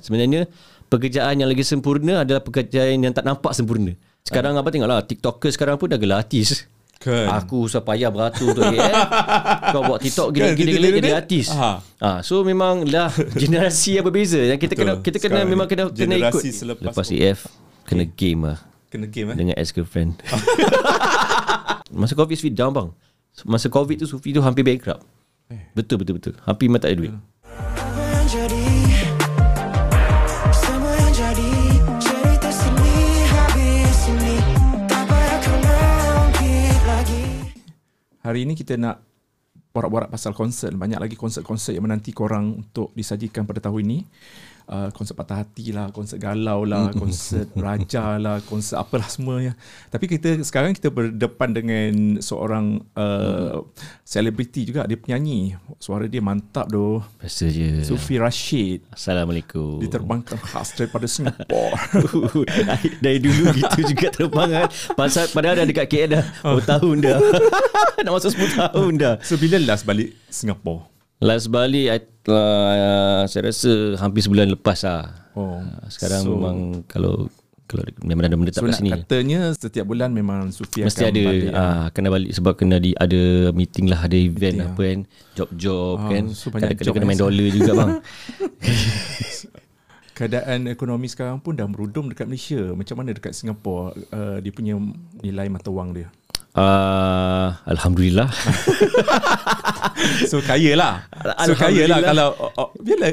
Sebenarnya pekerjaan yang lagi sempurna adalah pekerjaan yang tak nampak sempurna. Sekarang apa tengoklah TikToker sekarang pun dah gelar artis. Kan. Aku usah payah beratur tu eh. Kau buat TikTok Kan, gila-gila kita jadi artis. Ha. Ha. so memang lah generasi yang berbeza yang kita kena kita kena Sekarang memang kena kena ikut. generasi selepas Lepas EF kena game lah Kena game eh. dengan ex girlfriend. Masa Covid Sufi down bang. Masa Covid tu Sufi tu hampir bankrupt. Betul betul betul. Hampir memang tak ada duit. Hari ini kita nak borak-borak pasal konsert. Banyak lagi konsert-konsert yang menanti korang untuk disajikan pada tahun ini. Uh, konsert patah hati lah, konsert galau lah, konsert raja lah, konsert apalah semuanya. Tapi kita sekarang kita berdepan dengan seorang uh, selebriti juga. Dia penyanyi. Suara dia mantap doh. Biasa je. Sufi Rashid. Assalamualaikum. Diterbangkan khas daripada Singapura. Dari dulu gitu juga terbang kan. Pasal padahal dah dekat KL dah. Oh, tahun dah. Nak masuk 10 tahun dah. so bila last balik Singapura? Last balik I, uh, saya rasa hampir sebulan lepas lah. Oh, Uh, sekarang so- memang kalau kalau memang ada menetap So kat sini. katanya setiap bulan memang Sufi Mesti akan ada balik. ah kena balik sebab kena di ada meeting lah ada event Meeting, apa kan job-job Ah, kan so kadang-kadang kena main yang- dollar juga bang Keadaan ekonomi sekarang pun dah merudum dekat Malaysia. Macam mana dekat Singapura uh, dia punya nilai mata wang dia? Uh, alhamdulillah So kaya lah. So kaya lah kalau oh, oh, bila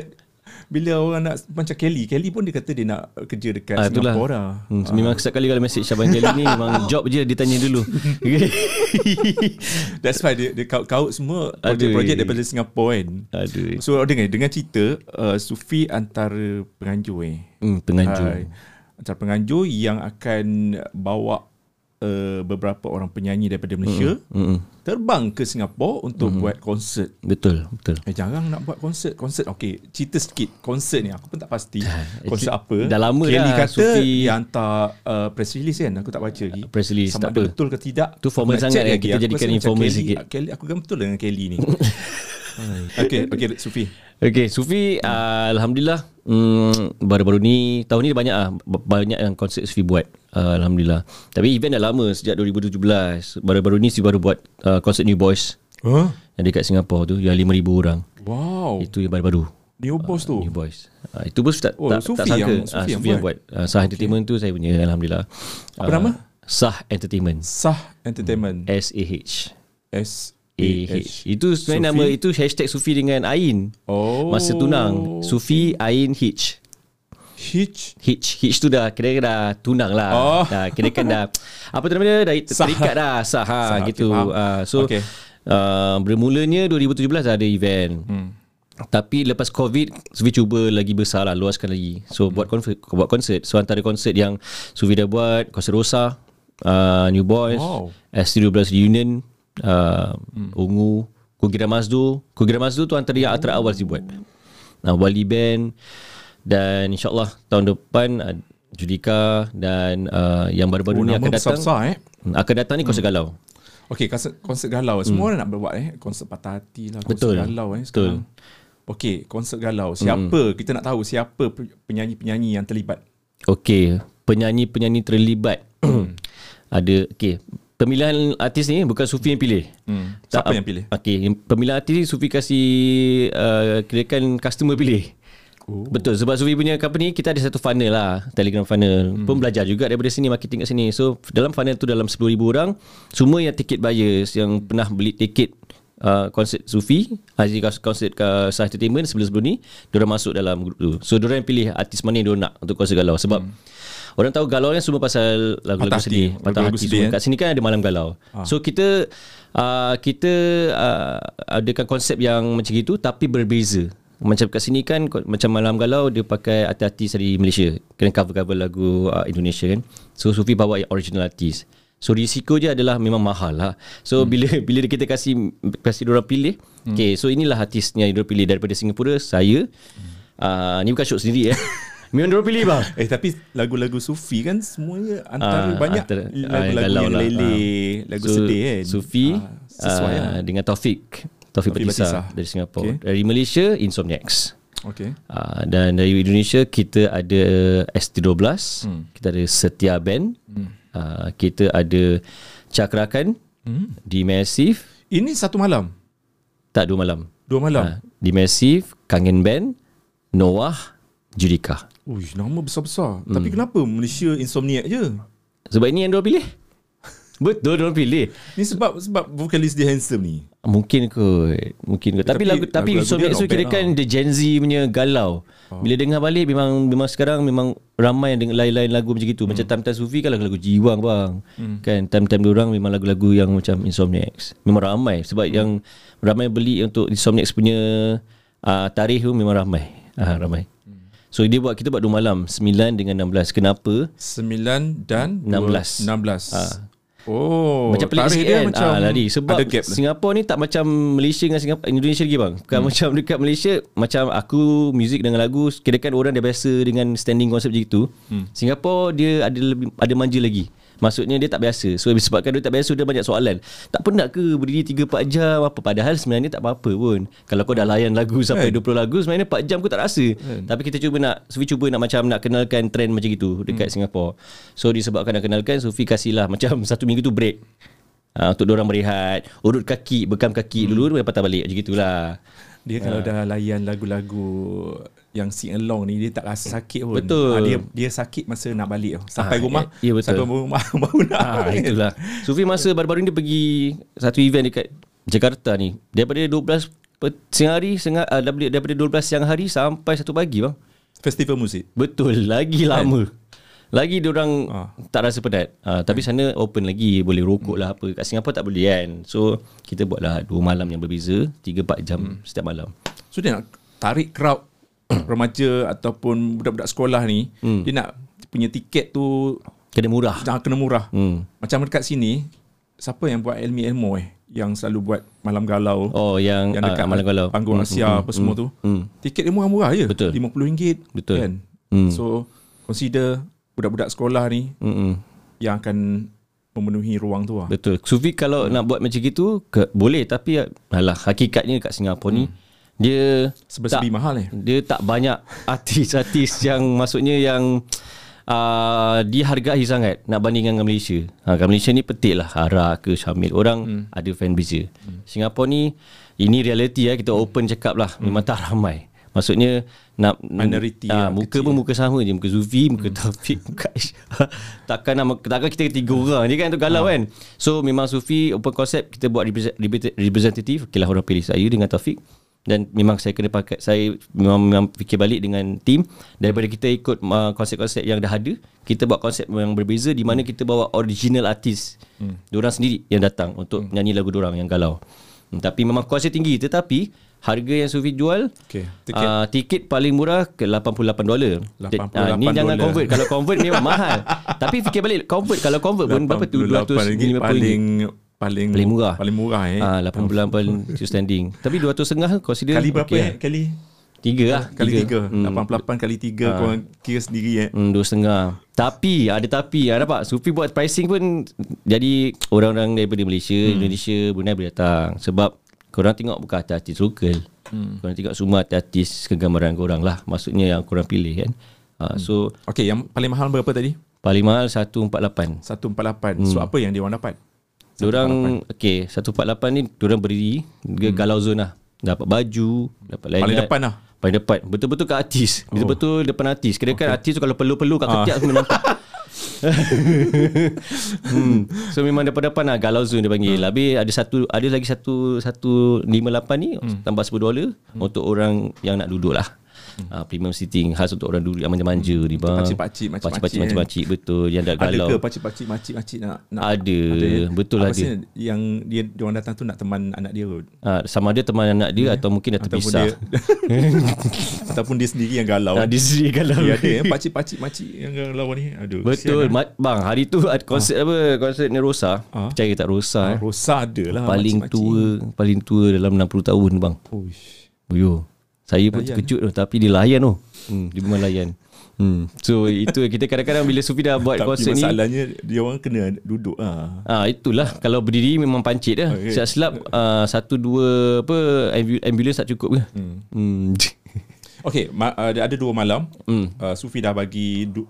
bila orang nak macam Kelly, Kelly pun dia kata dia nak kerja dekat Ah, itulah. Singapura lah. Hmm, memang setiap kali kalau message Syabang Kelly ni memang job je dia tanya dulu. That's why dia, dia kaut-kaut semua projek-projek daripada Singapura kan. Aduh. So dengar dengan cerita uh, Sufi antara penganjur eh. Hmm, penganjur. Hai. Antara penganjur yang akan bawa uh, beberapa orang penyanyi daripada Malaysia Hmm, terbang ke Singapura untuk buat konsert. betul, betul. Eh jarang nak buat konsert. Konsert okey, cerita sikit. Konsert ni aku pun tak pasti. Konsert apa? dah lama Kelly dah, kata Sufi- dia hantar uh, press release kan. Aku tak baca lagi. Press release, Sama tak ada apa. betul ke tidak. Tu formal sangat lagi. kita jadikan informal sikit. Kelly, aku kan betul dengan Kelly ni. okey, okey Sufi. Okay, Sufi uh, Alhamdulillah mm, Baru-baru ni Tahun ni banyak lah b- Banyak yang konsert Sufi buat uh, Alhamdulillah. Tapi event dah lama Sejak 2017 Baru-baru ni Sufi baru buat uh, Konsert New Boys. Huh? Yang dekat Singapura tu Yang 5,000 orang. Wow. Itu yang baru-baru. New boss tu. New Boys. Uh, Itu pun tak, Oh, tak, Sufi tak sangka. yang- Ah, Sufi yang Sufi yang buat, uh, Sah Entertainment tu Saya punya Alhamdulillah. Apa nama? Sah Entertainment. Sah Entertainment. S-A-H S A-H Itu sebenarnya Sufi? nama Itu hashtag Sufi dengan Ain Oh. Masa tunang Sufi Ain Hitch Hitch. Hitch Hitch tu dah Kira dah tunang lah Oh. dah, Kira kan dah Apa tu namanya Dah Sah. terikat dah Sah, ha, Sah, gitu faham. uh, So Okey. uh, Bermulanya 2017 dah ada event hmm. Tapi lepas COVID Sufi cuba lagi besar lah Luaskan lagi So buat konsert, buat konsert So antara konsert yang Sufi dah buat Konsert Rosa uh, New Boys Wow. S12 Reunion uh, Ungu Kugira Mazdu Kugira Mazdu tu antara yang antara awal Sufi buat Nah, Wali Band dan insyaallah tahun depan uh, Judika dan uh, yang baru-baru Oh, ni akan datang besar-besar, eh. Hmm, akan datang ni konsert galau. Okey, konsert, konsert galau. Semua orang nak buat eh. Konsert patah hati lah. Konsert Hmm. Betul. galau eh Betul. sekarang. Okey, konsert galau. Siapa? Kita nak tahu siapa pe- penyanyi-penyanyi yang terlibat. Okey, penyanyi-penyanyi terlibat. Ada okey. Pemilihan artis ni bukan Sufi yang pilih. Hmm. Siapa Tak, yang pilih? Okey, pemilihan artis ni Sufi kasih uh, kirakan customer pilih. Oh. Betul sebab Sufi punya company kita ada satu funnel lah Telegram funnel hmm. pun belajar juga daripada sini marketing kat sini so dalam funnel tu dalam 10,000 orang semua yang ticket buyers yang pernah beli tiket uh, konsert Sufi hasil konsert ke Sah Entertainment sebelum-sebelum ni diorang masuk dalam grup tu so diorang yang pilih artis mana yang diorang nak untuk konsert galau sebab hmm. Orang tahu galau ni semua pasal lagu-lagu Patah hati. sedih. Patah Lagu-lagu hati sedih, semua. eh? kat sini kan ada malam galau. So kita uh, kita uh, adakan konsep yang macam gitu tapi berbeza. Macam kat sini kan macam malam galau dia pakai artis-artis dari Malaysia. Kena cover-cover lagu uh, Indonesia kan. So Sufi bawa original artis. So risiko je adalah memang mahal lah. So hmm. bila bila kita kasih kasih orang pilih hmm. okay so inilah artis yang dia pilih daripada Singapura saya. Hmm. uh, ni bukan show sendiri eh memang dia pilih bang Eh tapi lagu-lagu Sufi kan semuanya antara Ah, banyak antara- ah, lagu-lagu galau yang lah. lele, Ah. lagu So, sedih kan. Sufi Ah, sesuai uh, lah. dengan Taufik Taufik Taufik Batisa Batisa. dari Singapura. Okay. Okay. Dari Malaysia Insomniacs. Okay. Uh, dan dari Indonesia kita ada ST12, hmm. kita ada Setia Band, hmm. uh, kita ada Cakrakan, hmm. di Massive, Ini satu malam. tak dua malam. Dua malam. Uh, di Massive, Kangen Band, Noah, Judika. Uish, nama besar-besar. Hmm. Tapi kenapa Malaysia Insomniac je? Sebab ini yang diorang pilih. Betul diorang pilih. Ni sebab sebab vokalis dia handsome ni. Mungkin kot Mungkin kot Tapi, Tapi lagu Tapi Insomniac dia tu kira kan lah. The Gen Z punya galau Bila dengar balik Memang memang sekarang Memang ramai yang dengar lain-lain lagu macam gitu Macam time-time Sufi kan lagu-lagu jiwang bang Kan time-time diorang Memang lagu-lagu yang macam Insomniacs Memang ramai Sebab yang Ramai beli untuk Insomniacs punya uh, Tarikh tu memang ramai uh, Ramai So dia buat Kita buat 2 malam 9 dengan 16 Kenapa 9 dan 16. 16. Ah. Oh, macam pelik sikit dia kan macam ah, lari. Sebab ada gap lah. Singapura ni tak macam Malaysia dengan Singapura Indonesia lagi bang Bukan hmm. macam dekat Malaysia Macam aku Muzik dengan lagu Kira orang dah biasa Dengan standing konsep macam itu hmm. Singapura dia ada lebih Ada manja lagi Maksudnya dia tak biasa. So disebabkan dia tak biasa Dia banyak soalan. Tak penat ke Berdiri 3-4 jam? Apa? Padahal sebenarnya tak apa-apa pun. Kalau kau dah layan lagu Sampai 20 lagu Sebenarnya 4 jam kau tak rasa. Tapi kita cuba nak Sufi cuba nak macam Nak kenalkan trend macam gitu Dekat Singapura So disebabkan nak kenalkan Sufi kasihlah Macam satu minggu tu break. Ha, untuk orang berehat Urut kaki Bekam kaki hmm. dulu Lepas patah balik. Macam gitulah Dia kalau dah layan lagu-lagu yang sing along ni dia tak rasa sakit pun. Betul. Ah, dia dia sakit masa nak balik. Sampai Ah, rumah. ya- ya, betul. Sampai rumah baru nak. ha, Itulah Sufi masa baru-baru ni dia pergi Satu event dekat Jakarta ni Daripada 12 pe- Siang hari senga, uh, daripada, daripada 12 siang hari Sampai 1 pagi bang Festival muzik. Betul Lagi lama Lagi dia orang Ah. tak rasa penat. Uh, tapi sana open lagi, boleh rokok lah apa. Kat Singapura tak boleh kan. So kita buatlah dua malam yang berbeza, 3-4 jam Hmm. setiap malam. So dia nak tarik crowd remaja ataupun budak-budak sekolah ni, hmm. dia nak punya tiket tu Kena murah. jangan kena murah. Hmm. Macam dekat sini, siapa yang buat Elmi Elmo eh? Yang selalu buat malam galau. Oh yang, yang dekat uh, malam galau. Panggung Hmm, Asia hmm, apa semua hmm, tu. hmm. Tiket dia murah-murah je. Betul. RM50. Betul. Kan? Hmm. So, consider budak-budak sekolah ni Mm-mm. yang akan memenuhi ruang tu lah. Betul. Sufi kalau nak buat macam gitu ke, boleh tapi alah hakikatnya kat Singapura ni dia Sebelah-sebi mahal eh. dia tak banyak artis-artis yang maksudnya yang uh, dihargai sangat nak bandingkan dengan Malaysia. Ha, kat Malaysia ni petik lah Hara ke Syamil. Orang hmm. ada fan base. Hmm. Singapura ni ini reality ya kita open cakap lah. Memang tak ramai. Maksudnya nak Minority ah, yang muka kecil. pun muka sama je. Muka Zufi muka Taufik muka Aisyah. Takkan nama takkan kita tiga orang je kan tu galau kan? So memang Sufi open concept kita buat represent- represent- representative. Okay lah orang pilih saya dengan Taufik. Dan memang saya kena pakai saya memang, memang fikir balik dengan tim daripada kita ikut uh, konsep-konsep yang dah ada kita buat konsep yang berbeza di mana kita bawa original artis. Hmm. diorang sendiri yang datang untuk hmm. nyanyi lagu diorang yang galau. Hmm, tapi memang konsep tinggi. Tetapi harga yang Sufi jual Okay. tiket, Tiket. uh, tiket paling murah ke 88 dolar. 88 Ah, ni jangan convert kalau convert memang mahal. Tapi fikir balik convert kalau convert pun berapa tu 88 ringgit 250 paling paling Paling murah. Paling murah eh. Ah 80 paling standing. Tapi 200 setengah consider Kali berapa okey eh? Kali Tiga lah. kali tiga. Hmm. 88 kali tiga korang kira sendiri eh. Hmm, dua setengah. Tapi ada tapi ada nampak Sufi buat pricing pun jadi orang-orang daripada Malaysia, hmm. Indonesia, Brunei boleh datang sebab korang tengok bukan artis lokal. Hmm. Korang tengok semua artis kegemaran korang lah. Maksudnya yang korang pilih kan. Ha, so Okey, yang paling mahal berapa tadi? paling mahal 148. 148. So apa yang dia orang dapat? Diorang okey 148 ni diorang berdiri dia galau zone lah. Dapat baju, dapat lain Paling depan lah. Paling depan. Betul-betul kat artis. Betul-betul depan artis. Kira kan artis tu kalau perlu-perlu kat ketiak semua nampak. hmm. So memang depan-depan lah Galau zone dia panggil. Habis ada satu Ada lagi satu Satu lima lapan ni Tambah 10 dolar Untuk orang yang nak duduk lah uh, Premium seating Khas untuk orang Yang manja-manja ni bang pakcik-pakcik, Pakcik-pakcik kan? Makcik-makcik betul Yang dah Ada galau ke pakcik-pakcik makcik-makcik nak, nak Ada, ya? betul ada. sih yang dia dia orang datang tu nak teman anak dia kot. uh, Sama ada teman anak dia Atau mungkin dah Ataupun terpisah dia ataupun dia sendiri yang galau. uh, Dia sendiri galau Dia ada eh, pakcik-pakik makcik yang galau ni. Aduh. Betul lah. Mat, Bang hari tu ada konsert apa Konsert ni Rosa Ah. Percaya tak Rosa Ah, eh Rosa ada lah Paling makcik-makcik. tua Paling tua dalam 60 tahun bang Uish. Boyo. Saya pun Layan, terkejut tu tapi dia layan tu. Hmm, dia memang layan. Hmm. So itu kita kadang-kadang bila Sufi dah buat Tapi konsert ni masalahnya dia orang kena duduk ah. Ah itulah kalau berdiri memang pancit dah. Okay. Silap silap uh, satu dua apa ambu- ambulans tak cukup ke? Hmm. hmm. Okay, ma- ada dua malam. Mm. Uh, Sufi dah bagi du-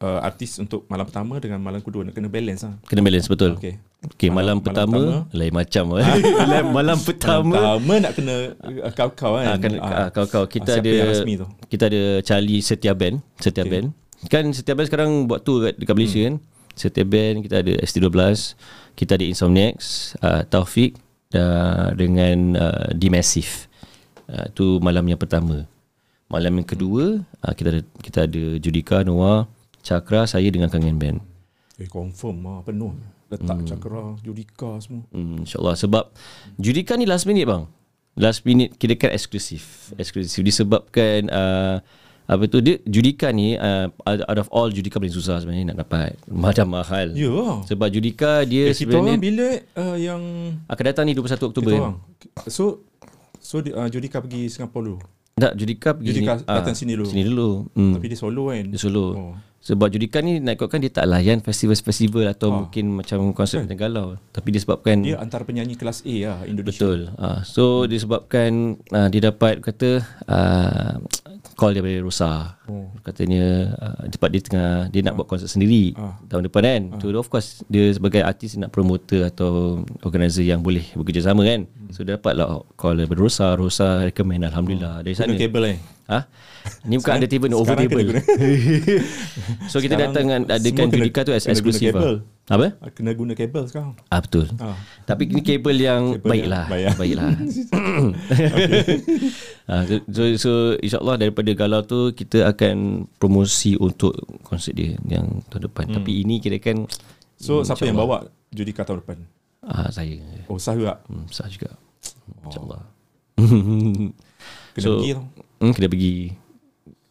uh, artis untuk malam pertama dengan malam kedua. Nak kena balance lah. Kena balance betul. Okay. Okay, malam, Malam- pertama, malam lain macam. eh. malam, malam pertama Pertama nak kena uh, kau-kau kan. Ah, kan Ah. ah, kau-kau kita Ah, siapa ada kita ada Charlie Setia Band, Setia Okay. Band. Kan Setia Band sekarang buat tour kat, dekat Malaysia Hmm. kan. Setia Band, kita ada ST12, kita ada Insomniacs, uh, Taufik uh, dengan uh, D-Massive. Uh, tu malam yang pertama. Malam yang kedua, uh, kita ada kita ada Judika, Noah, Cakra, saya dengan Kangen Band. Eh, confirm lah. Penuh. Letak hmm. cakra, judika semua. Hmm, InsyaAllah Sebab Judika ni last minute bang Last minute Kira kan eksklusif Eksklusif Disebabkan uh, Apa tu dia Judika ni uh, Out of all Judika paling susah sebenarnya Nak dapat Macam mahal Ya lah. Sebab Judika Dia Eh, kita orang sebenarnya bila uh, yang Akan datang ni 21 Oktober kita orang. So, so uh, Judika pergi Singapura dulu. Tak Judika pergi Judika ni, ah, datang sini dulu. Sini dulu hmm. Tapi dia solo kan. Dia solo Oh. Sebab Judika ni Nak ikutkan dia tak layan Festival-festival Atau Ah. mungkin Macam konsep macam galau Tapi disebabkan Dia antara penyanyi kelas A lah Indonesia. Betul. Uh, so disebabkan uh, dia dapat kata uh, call daripada Rosa. Oh. Katanya uh, tempat dia tengah dia nak buat konsert sendiri Ah. tahun depan kan. So of course dia sebagai artis dia nak promoter atau organizer yang boleh bekerjasama kan. So dia dapat lah call daripada Rosa. Rosa recommend alhamdulillah dari sana. Guna kabel eh. Ha? Ni bukan under table ni over table. so kita Sekarang datang dengan adakan Judika tu as eksklusif lah. Apa? Kena guna kabel sekarang. Ah betul. Ah. Tapi ini kabel yang Kabel baiklah. yang lah. Baiklah. Ah, so, so, insyaAllah daripada galau tu kita akan promosi untuk konsert dia yang tahun depan. Hmm. Tapi ini kira kan So siapa yang bawa Judika tahun depan? ah saya. Oh sah juga. Hmm, sah juga. InsyaAllah. Kena So, pergi tau. Hmm, kena pergi.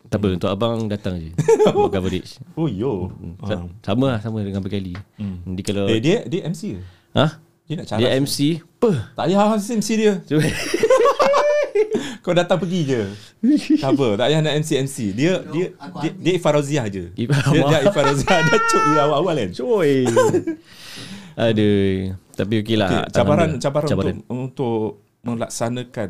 Tak apa, untuk abang datang je. Buat coverage. Oh yo. Sa- Sama lah, sama dengan berkali. Hmm. Dia kalau... Eh dia dia MC ke? ha? Dia nak cara. Dia MC. Apa? Tak payah MC dia. Cuba. Kau datang pergi je. Tak apa, tak payah nak MC MC. Dia dia dia, dia Ifaraziah je. Ifar- Dia dia Ifaraziah dah cuk dia awal-awal kan. Cuy. Aduh. Tapi okey lah. Okay, cabaran Alhamdulillah. cabaran, untuk untuk melaksanakan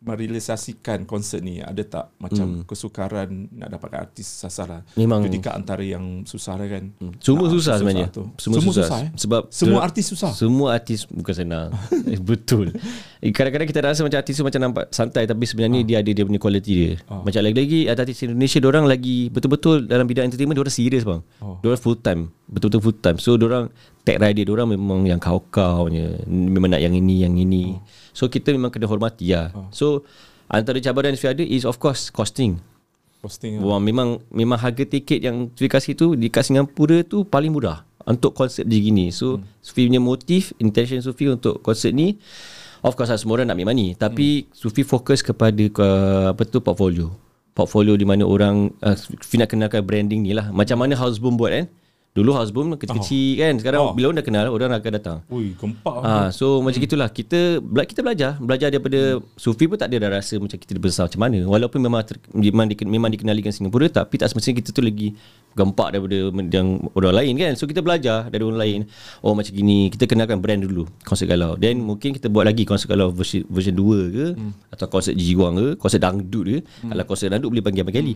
merealisasikan konsert ni ada tak macam hmm. kesukaran nak dapatkan artis sasaran Memang- Judika antara yang susah lah kan Semua Ah, susah sebenarnya. tu. Semua, semua susah. susah, eh? Sebab semua ter- artis susah Semua artis bukan senang. Eh, Betul. Eh, Kadang-kadang kita rasa macam artis tu macam nampak santai tapi sebenarnya dia ada dia punya quality dia. Macam lagi-lagi artis Indonesia orang lagi betul-betul dalam bidang entertainment orang serius bang. Oh. Orang full time, betul-betul full time. So orang tag rider orang memang yang kau-kau punya. Memang nak yang ini, yang ini. So kita memang kena hormati lah. So antara cabaran yang ada is of course costing. posting Wah, memang memang harga tiket yang Sufi kasih tu dekat Singapura tu paling murah untuk konsert dia gini. So hmm. Sufi punya motif, intention Sufi untuk konsert ni of course lah, semua orang nak make money tapi hmm. Sufi fokus kepada ke, apa tu portfolio. Portfolio di mana orang uh, Sufi nak kenalkan branding ni lah. Macam mana Houseboom buat kan? Dulu Houseboom kecil-kecil kan. Sekarang Oh. bila orang dah kenal orang akan datang. Ui, gempak Ah, so hmm. macam gitulah. Kita kita belajar, belajar daripada hmm. Sufi pun tak ada dah rasa macam kita besar macam mana. Walaupun memang ter, memang, di, memang dikenalikan Singapura tapi tak semestinya kita tu lagi gempak daripada yang orang lain kan. So kita belajar dari orang lain. Oh macam gini, kita kenalkan brand dulu konsert galau. Then mungkin kita buat lagi konsert galau version version 2 ke hmm. atau konsert jiwang ke, konsert dangdut ke. Hmm. Kalau konsert dangdut boleh panggil Abang Kali.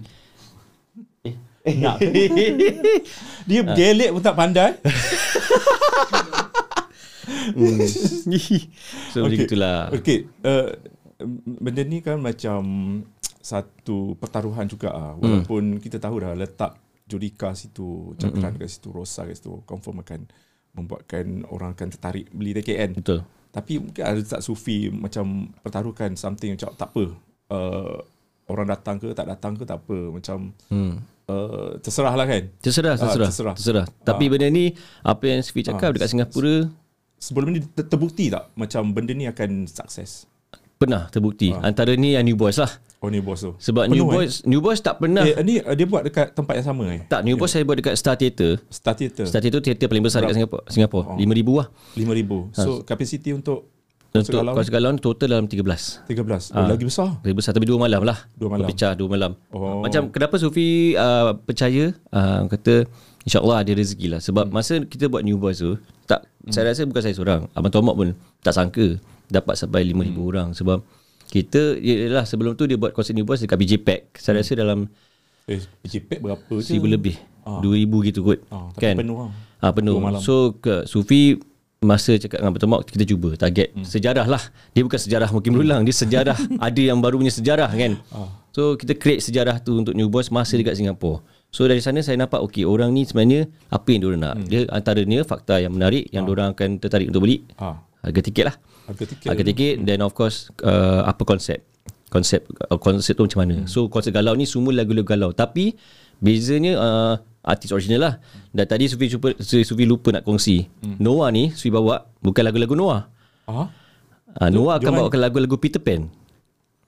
Nak. dia gelek pun tak pandai so macam gitulah. Okay, uh, benda ni kan macam satu pertaruhan juga ah. Walaupun kita tahu dah letak Judika situ, Cakran kat situ, Rosa kat situ, confirm akan membuatkan orang akan tertarik beli kan. Betul. Tapi mungkin ada tak Sufi macam pertaruhkan something macam tak apa. Uh, orang datang ke tak datang ke tak apa. Macam Hmm. Uh, terserah lah kan. Terserah, Ah, terserah. terserah. terserah. Tapi benda ni apa yang Sufi cakap dekat Singapura Sebelum ni ter- terbukti tak macam benda ni akan sukses? pernah terbukti. Antara ni yang New Boys lah. Oh ni bos tu. Sebab Penuh, New Boys New Boys tak pernah Eh, ni uh, dia buat dekat tempat yang sama eh? tak New Boys saya buat dekat Star Theatre. Star Theatre. Star Theatre tu teater paling besar dekat Singapura. Singapura. Oh. 5000 lah. 5,000. So, capacity untuk Untuk konsert galau ni total dalam 13. 13. Oh, lagi besar. Lebih besar tapi dua malam lah. Dua malam. Berpecah dua malam. Oh. Macam kenapa Sufi uh, percaya uh, kata InsyaAllah ada rezeki lah Sebab Hmm. masa kita buat New Boys tu tak, Saya rasa bukan saya seorang Abang Tomak pun tak sangka Dapat sampai 5,000 Hmm. orang Sebab Kita Yelah sebelum tu Dia buat konsert New Boys Dekat BJ Pack Saya rasa dalam Eh, JPEG berapa je? Seribu lebih Dua ribu gitu kot Ah, Kan penuh lah. Ah penuh. So ke Sufi Masa cakap dengan Betul Kita cuba target hmm. Sejarah lah. Dia bukan sejarah mungkin berulang Dia sejarah Ada yang baru punya sejarah kan? Ah. So kita create sejarah tu Untuk New Boys Masa dekat Singapura So dari sana saya nampak Okay orang ni sebenarnya Apa yang diorang nak? Dia antaranya Fakta yang menarik Yang diorang akan tertarik untuk beli. Ah, Harga tiket lah. Harga tiket. Harga tiket Then of course uh, Apa konsep Konsep uh, Konsep tu macam mana? So konsep galau ni Semua lagu-lagu galau. Tapi Bezanya uh, Artis original lah Dan tadi Sufi lupa, Sufi lupa nak kongsi Noah ni Sufi bawa Bukan lagu-lagu Noah Ah? uh, Noah akan bawakan lagu-lagu Peter Pan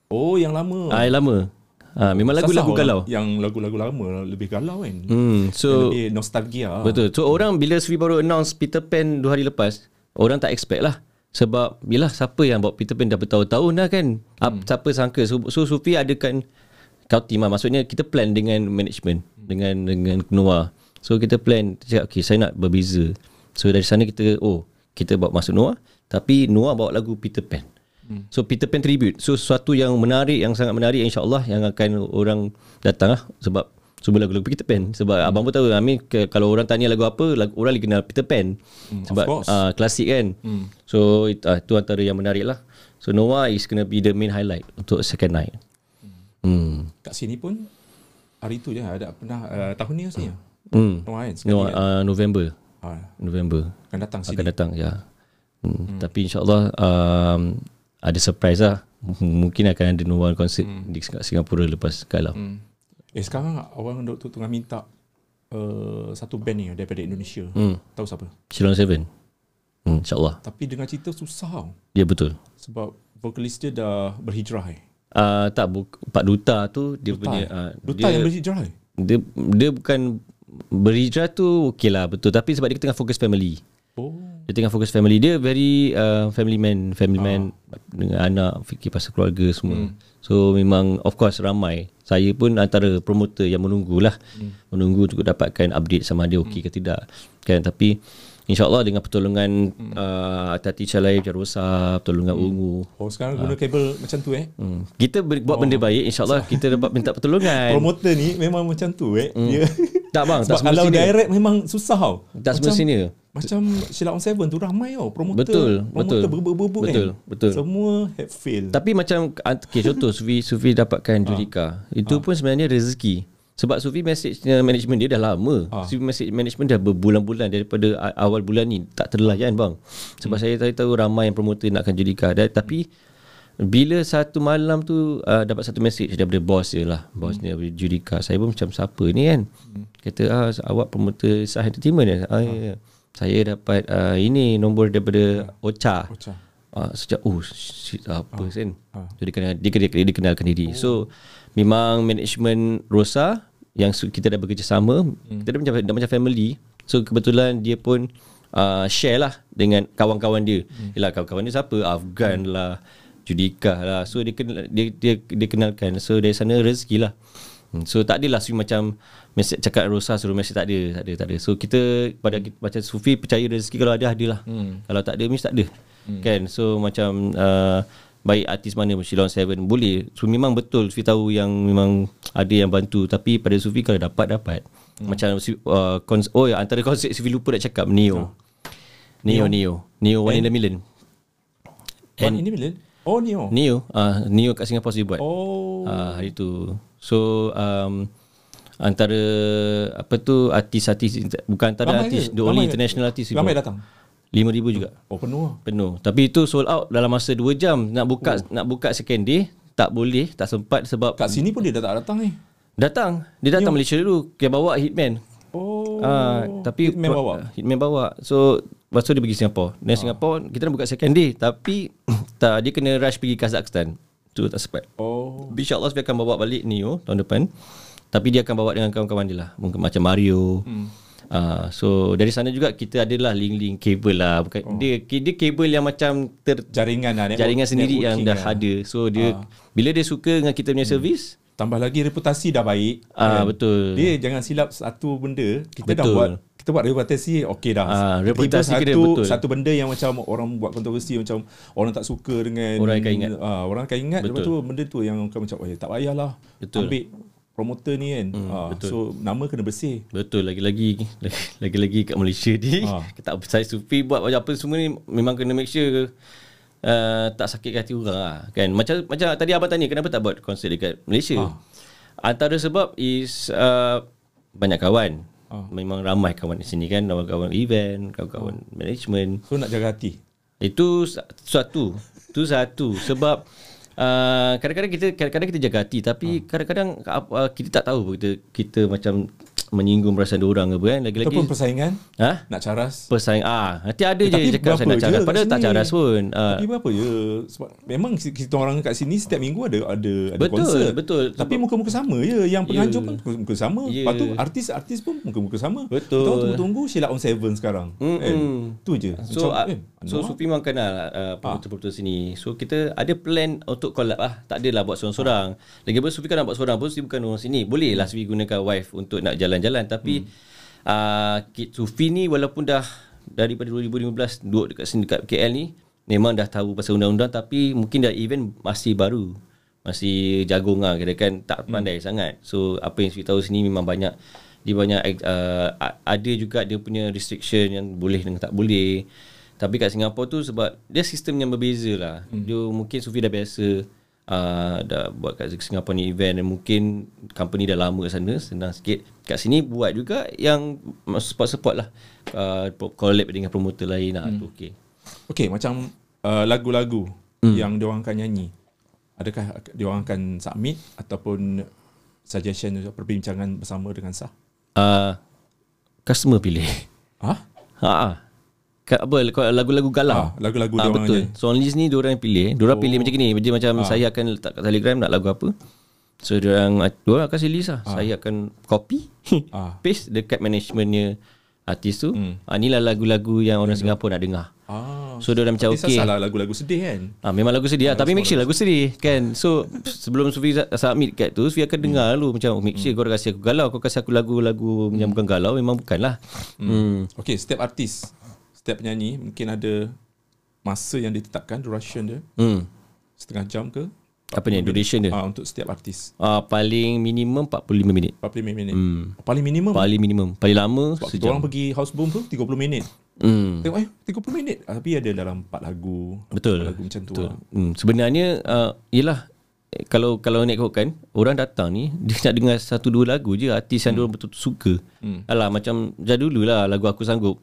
Oh, yang lama. Ah, yang lama Ah, Memang lagu-lagu Sasar galau Yang lagu-lagu lama lebih galau kan. Hmm, so lebih nostalgia. Betul. So orang bila Sufi baru announce Peter Pan dua hari lepas, orang tak expect lah. Sebab bila siapa yang bawa Peter Pan dah bertahun-tahun dah kan. Hmm. Siapa sangka. So, so Sufi adakan kau team lah. Maksudnya kita plan dengan management. Dengan dengan Noah. So kita plan. Kita cakap okay saya nak berbeza. So dari sana kita oh kita bawa masuk Noah. Tapi Noah bawa lagu Peter Pan. Hmm. So Peter Pan tribute. So sesuatu yang menarik, yang sangat menarik insyaAllah yang akan orang datang lah. Sebab semua lagu-lagu Peter Pan. Sebab hmm. abang pun tahu, Amin ke, kalau orang tanya lagu apa, lagu, orang lagi kenal Peter Pan. Hmm, Sebab uh, klasik kan. Hmm. So itu uh, itu antara yang menarik lah. So Noah is gonna be the main highlight untuk second night. Hmm. Kat sini pun hari tu je ada pernah uh, tahun ni rasanya. Hmm. Noah kan No, uh, November. Ah, November akan datang sini. akan datang ya. Hmm. Hmm. Tapi insyaallah um, ada surprise lah. Mungkin akan ada Noah concert hmm. di Singapura lepas kalau. Hmm. Eh sekarang orang duk tu tengah minta uh, satu band ni daripada Indonesia. Hmm. Tahu siapa? Shillong Seven. Hmm, InsyaAllah. Tapi dengar cerita susah tau. Ya betul. Sebab vokalis dia dah berhijrah eh. Uh, tak, bu- Pak Duta tu dia Duta, punya uh, Duta dia, yang berhijrah eh? dia dia bukan berhijrah tu okey lah betul tapi sebab dia tengah fokus family. Oh. Dia tengah fokus family dia very uh, family man, family man Ah. dengan anak, fikir pasal keluarga semua. Hmm. So memang of course ramai. Saya pun antara promoter yang menunggulah. Hmm. Menunggu untuk dapatkan update sama dia okey ke tidak. Kan tapi InsyaAllah dengan pertolongan Hmm. uh, Tati Calai Jarosa, pertolongan Ungu. Oh sekarang guna kabel macam tu eh. Hmm. Kita ber- buat benda baik, insyaAllah kita dapat minta pertolongan. Promoter ni memang macam tu eh. Hmm. Dia Tak bang, tak Sebab kalau semestinya. direct memang susah tau. Tak semestinya. Macam Sheila on Seven tu ramai tau promoter. Betul, promoter betul. berbuk-berbuk kan. Betul, betul. Semua have fail. Tapi macam okay, contoh Sufi Sufi dapatkan jurika. Itu pun sebenarnya rezeki. Sebab Sufi message management dia dah lama. Ah. Sufi message management dah berbulan-bulan daripada awal bulan ni tak terlayan bang. Sebab saya tahu, tahu ramai yang promoter nakkan jurika dan tapi bila satu malam tu uh, dapat satu message daripada bos dia lah bos dia daripada jurika saya pun macam siapa ni kan kata ah awak promoter sah entertainment ya ah, ya, ya. saya dapat uh, ini nombor daripada Ocha Ocha. Ah, sejak oh shit, apa ah. kan. Ah. So dia kenal dia, dia, dia kenalkan diri. Oh. So memang management Rosa yang kita dah bekerjasama, hmm. kita dah macam dah macam family. So kebetulan dia pun uh, share lah dengan kawan-kawan dia. Hmm. Yalah kawan-kawan dia siapa? Afgan hmm. lah, Judika lah. So dia kenal dia, dia dia kenalkan. So dari sana rezeki lah. Hmm, So tak adalah Sufi macam Message cakap Rosa suruh message tak ada, tak ada, tak ada. So kita pada kita, macam Sufi percaya rezeki kalau ada adalah. Hmm. Kalau tak ada mesti tak ada. Hmm. Kan? So macam uh, baik artis mana Shilon Seven boleh. So memang betul Sufi tahu yang memang ada yang bantu tapi pada Sufi kalau dapat dapat. Hmm. Macam uh, kons- oh ya antara konsep Sufi lupa nak cakap Neo. Neo Neo. Neo One in a Million. And ini bila? Oh ni oh. Neo, uh, Neo kat Singapura Sufi buat. Oh. Ah hari tu. So um, antara apa tu artis-artis bukan antara Ramai artis, ke? the only Ramai ke? international artist Ramai datang. 5000 juga. Oh penuh lah. Penuh. Tapi itu sold out dalam masa 2 jam. Nak buka oh. nak buka second day tak boleh, tak sempat sebab Kat sini pun dia dah tak datang ni. datang. Dia datang Malaysia dulu. Dia bawa Hitman. Oh. Ah, tapi Hitman bawa. Hitman bawa. So lepas tu dia pergi Singapura. Dan Singapura kita nak buka second day tapi tak dia kena rush pergi Kazakhstan. Tu tak sempat. Oh. InsyaAllah dia akan bawa balik Neo tahun depan. Tapi dia akan bawa dengan kawan-kawan dia lah. Mungkin macam Mario. Hmm. Uh, so dari sana juga kita adalah link-link kabel lah. Bukan, oh. dia, dia kabel yang macam ter, Jaringan lah. jaringan sendiri yang dah lah. ada. So dia bila dia suka dengan kita punya servis, Tambah lagi reputasi dah baik. Ah, betul. Dia jangan silap satu benda. Kita dah Betul. buat kita buat reputasi okey dah. Ah, Tiba-tiba reputasi satu, betul. Satu benda yang macam orang buat kontroversi macam orang tak suka dengan Orang akan ingat. Ah, orang akan ingat Betul. lepas tu benda tu yang akan macam oh, tak payahlah. Betul. Ambil promoter ni kan. Ah, betul. so nama kena bersih. Betul lagi-lagi lagi-lagi kat Malaysia ni Ah. kita saya Sufi buat macam apa semua ni memang kena make sure uh, tak sakit hati orang lah kan macam macam tadi abang tanya kenapa tak buat konsert dekat Malaysia Ah. antara sebab is uh, banyak kawan Ah. memang ramai kawan di sini kan kawan-kawan event kawan-kawan management So nak jaga hati. itu sa- satu. Itu satu sebab uh, kadang-kadang kita kadang-kadang kita jaga hati tapi kadang-kadang uh, kita tak tahu kita kita macam menyinggung perasaan orang ke apa kan lagi-lagi Ataupun persaingan ha nak caras. pesaing ah nanti ada je tapi cakap saya nak caras je padahal kat tak caras pun ah Tapi berapa je Sebab memang kita orang kat sini Setiap minggu ada ada, ada Betul, konsert betul. Tapi muka-muka sama je Yang penganjur pun muka-muka sama Ya. Lepas tu artis-artis pun muka-muka sama Betul. Kita orang tunggu-tunggu Sheila on Seven sekarang Mm-mm. kan? Tu je So, uh, eh, so Anwar. Sufi memang kenal uh, promoter-promoter sini. So kita ada plan untuk collab lah. Tak adalah buat seorang-seorang. Lagi pun Sufi kan nak buat seorang pun Sufi bukan orang sini. Boleh lah Sufi gunakan wife untuk nak jalan-jalan. Tapi uh, Kit Sufi ni walaupun dah daripada 2015 duduk dekat sini dekat KL ni memang dah tahu pasal undang-undang tapi mungkin dah event masih baru. Masih jagung lah kira kan tak pandai sangat. So apa yang Sufi tahu sini memang banyak dia banyak uh, a- ada juga dia punya restriction yang boleh dan tak boleh. Tapi kat Singapura tu sebab dia sistem yang berbeza lah. Hmm. Dia mungkin Sufi dah biasa uh, dah buat kat Singapura ni event dan mungkin company dah lama kat sana senang sikit. Kat sini buat juga yang support-support lah. Uh, collab dengan promoter lain lah. Hmm. Tu okay. Okay macam uh, Lagu-lagu Yang diorang akan nyanyi Adakah diorang akan submit Ataupun Suggestion Perbincangan bersama dengan sah Uh, customer pilih. Ha? Ha ah. Kat apa lagu-lagu galau. Ah, lagu-lagu ah, diorang betul. nyanyi. Song list ni diorang pilih. Diorang oh. pilih macam ni. Dia macam ah. saya akan letak kat Telegram nak lagu apa. So diorang diorang kasih list lah. Ah. Saya akan copy, Ah. paste dekat managementnya artis tu. Hmm. Ah inilah lagu-lagu yang orang Singapura nak dengar. Ah, So diorang macam Artis okey. salah lagu-lagu sedih kan Ah memang lagu sedih lah. Tapi make sure lagu sedih kan. So sebelum Sufi submit kat tu, Sufi akan dengar dulu macam make sure kau dah kasih aku galau, kau kasih aku lagu-lagu yang bukan galau memang bukan lah. Hmm. Okay, setiap artis, setiap penyanyi mungkin ada masa yang ditetapkan, duration dia, Hmm. setengah jam ke? Apa ni duration dia? Ah, untuk setiap artis. Ah paling minimum 45 minit. 45 minit. Hmm. Paling minimum. Paling minimum. Paling lama Sebab sejam. orang pergi house boom tu 30 minit. Hmm. Tengok eh 30 minit. Ah, Tapi ada dalam 4 lagu. Betul. Empat lagu macam tu. Betul. Lah. Hmm. Sebenarnya uh, yelah eh, kalau kalau nak ikutkan orang datang ni dia nak dengar satu dua lagu je artis yang hmm. betul-betul suka. Hmm. Alah macam dah dululah lagu aku sanggup.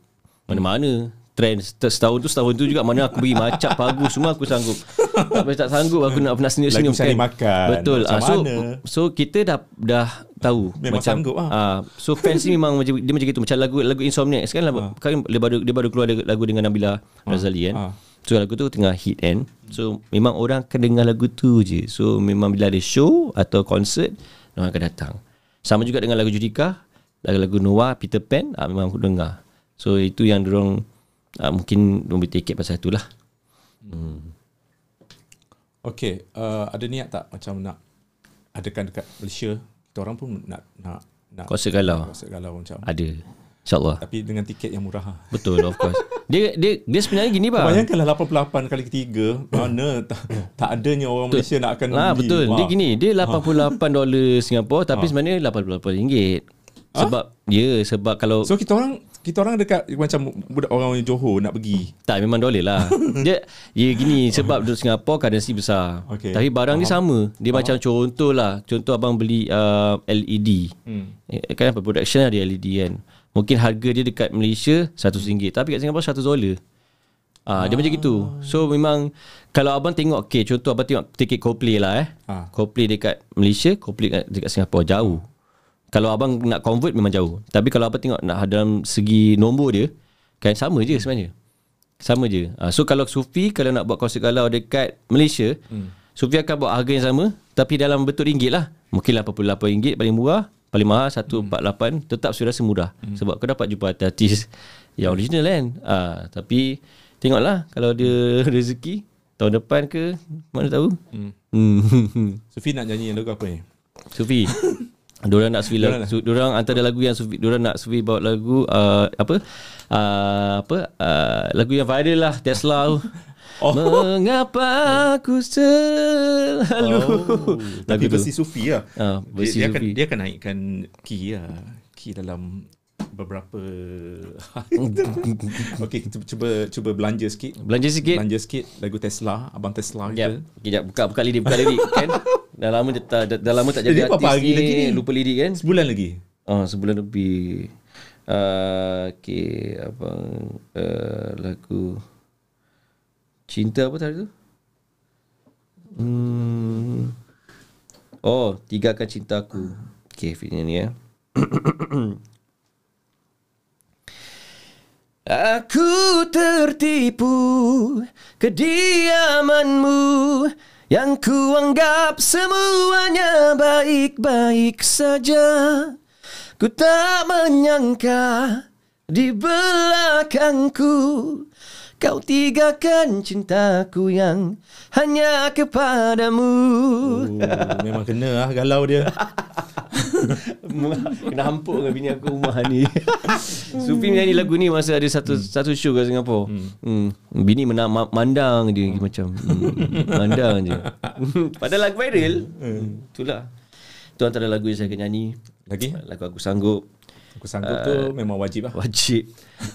Mana-mana trend set- setahun tu setahun tu juga mana aku bagi macap pagu semua aku sanggup. tak boleh tak sanggup aku nak nak senyum-senyum Lagu cari makan, Betul. macam Ah, so mana? so kita dah dah tahu Memang macam sanggup lah. ah so fans ni memang macam dia macam gitu macam lagu lagu Insomniac kan, lagu, kan dia baru dia baru keluar lagu dengan Nabila Razali kan. ah. So lagu tu tengah hit kan So memang orang akan dengar lagu tu je So memang bila ada show Atau konsert Orang akan datang Sama juga dengan lagu Judika Lagu-lagu Noah, Peter Pan ah, Memang aku dengar So itu yang dorong ah, Mungkin take it pasal tu lah Okay, uh, ada niat tak macam nak adakan dekat Malaysia? Kita orang pun nak nak nak Konsert galau konsert galau macam. Ada InsyaAllah Tapi dengan tiket yang murah. Betul of course Dia dia dia sebenarnya gini bang Bayangkanlah 88 kali ketiga mana tak, tak adanya orang Malaysia nak akan Ah undi. betul. Wah. Dia gini, dia 88 dolar Singapura tapi sebenarnya 88 ringgit. Sebab ya yeah, sebab kalau So kita orang kita orang dekat macam budak orang Johor nak pergi. tak memang dolar lah. dia ya gini sebab di Singapura currency besar. Okey. Tapi barang ni sama. Dia macam contoh lah. Contoh abang beli uh, LED. Hmm. Eh, Kan apa production ada LED kan. Mungkin harga dia dekat Malaysia RM100 tapi kat Singapura RM100 dolar. Ah, dia macam gitu. So memang kalau abang tengok okay, contoh abang tengok tiket Coldplay lah eh. Ah. Coldplay dekat Malaysia, Coldplay dekat, dekat Singapura jauh. Kalau abang nak convert memang jauh. Tapi kalau abang tengok nak dalam segi nombor dia kan sama je sebenarnya. Sama je. Ah, so kalau Sufi kalau nak buat konsert galau dekat Malaysia, hmm. Sufi akan buat harga yang sama tapi dalam bentuk ringgit lah. Mungkin RM88 paling murah, paling mahal 148 hmm. tetap sudah semudah. Hmm. Sebab kau dapat jumpa artis yang original kan. Ah, tapi tengoklah kalau dia rezeki tahun depan ke mana tahu. Hmm. hmm. Sufi nak nyanyi lagu apa ni? Sufi. Diorang nak Sufi lagu, diorang antara lagu yang Sufi, diorang nak Sufi bawa lagu uh, apa? Uh, apa? Uh, lagu yang viral lah Tesla tu. Oh. Mengapa aku selalu Oh, tapi versi Sufi lah. Ah, versi dia, dia akan Sufi. dia akan naikkan key lah. Key dalam beberapa Okey, kita cuba cuba belanja sikit. Belanja sikit Belanja sikit lagu Tesla, abang Tesla Sekejap, kita. Sekejap, buka buka lirik, buka lirik kan. Dah lama dia tak dah, dah lama tak Jadi artis hari ni, lagi ni? lupa lirik kan. Sebulan lagi. Oh, sebulan lebih. Uh, okay, abang uh, lagu Cinta apa tadi tu? Hmm. Oh, tiga akan cintaku. Okay, fitnya ni ya. Aku tertipu kediamanmu yang kuanggap semuanya baik-baik saja. Ku tak menyangka di belakangku kau tigakan cintaku yang hanya kepadamu. Oh, memang kena lah galau dia. Kena hampuk dengan bini aku rumah ni Sufi menyanyi lagu ni Masa ada satu hmm. satu show kat Singapura hmm. Hmm. Bini mena, ma- mandang dia hmm. Macam hmm. Mandang je Padahal lagu viral hmm. Itulah Itu antara lagu yang saya akan nyanyi Lagi? Lagu aku sanggup Aku sanggup tu memang wajib lah. Wajib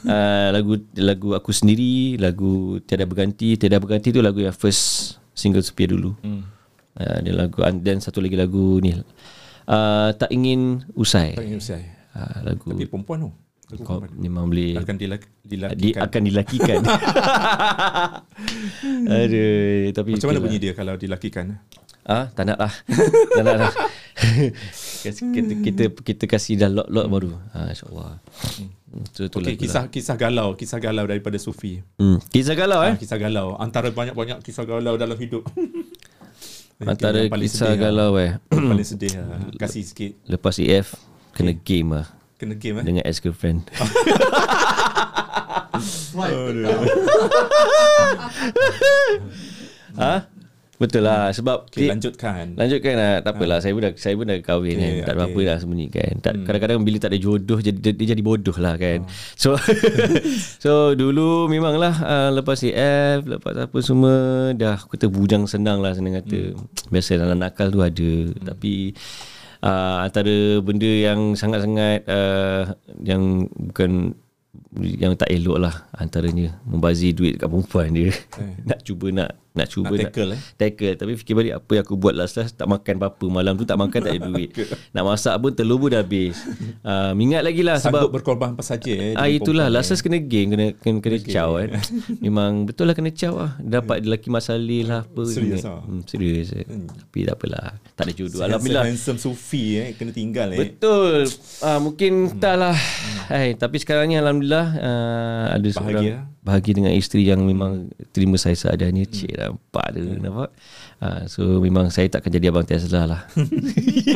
uh, Lagu lagu aku sendiri Lagu Tiada Berganti Tiada Berganti tu lagu yang first Single Sufi dulu hmm. uh, Dia lagu Dan satu lagi lagu ni uh, Tak Ingin Usai Tak ingin usai. uh, Lagu Tapi perempuan tu. Lagu kau perempuan. memang boleh Akan dilak, di, dilakikan. akan dilakikan. Aduh, tapi Macam mana bunyi dia kalau dilakikan? Ah, tak nak lah. tak nak lah. Kita, kita kita kasih dah lot-lot baru. Ah, insya-Allah. Hmm. Tu Okey, kisah kisah galau, kisah galau daripada Sufi. Hmm. Kisah galau eh. Ah, kisah galau antara banyak-banyak kisah galau dalam hidup. Antara kisah sedih galau eh. Lah. paling sedih lah. Kasih sikit. Lepas EF kena game lah Kena game eh. dengan ex girlfriend. ha? Betul lah sebab Okey, ki- lanjutkan. Lanjutkan lah Tak apalah Saya pun dah Saya pun dah kahwin Okay, kan Tak ada okay. apa-apa dah sembunyikan. Tak, Kadang-kadang bila tak ada jodoh jadi, dia, dia jadi bodoh lah kan. So So dulu memanglah uh, Lepas CF Lepas apa semua Dah kata bujang senang lah Senang kata. Biasa dalam nakal tu ada Tapi uh, Antara benda yang sangat-sangat uh, Yang bukan yang tak elok lah antaranya membazir duit dekat perempuan dia nak cuba nak nak cuba Nak tackle, eh? tackle tapi fikir balik apa yang aku buat last last tak makan apa-apa malam tu tak makan tak ada duit nak masak pun telur pun dah habis uh, mingat lagi lah Sanggup sebab berkorban apa saja eh. Ah itulah last last kena geng kena kena, kena caw kan. Memang betul lah kena caw lah. Dapat lelaki masalih lah apa. Serius ingat. ah? Hmm, serius. Tapi tak apalah. Tak ada jodoh. Alhamdulillah. Handsome Sufi eh kena tinggal eh. Betul. Ah mungkin hmm. tak lah. Hai, tapi sekarang ni alhamdulillah uh, ada Bahagia. seorang bahagia dengan isteri yang memang terima saya seadanya. Hmm. Cik nampak dia nampak. Uh, so memang saya takkan jadi abang Tesla lah.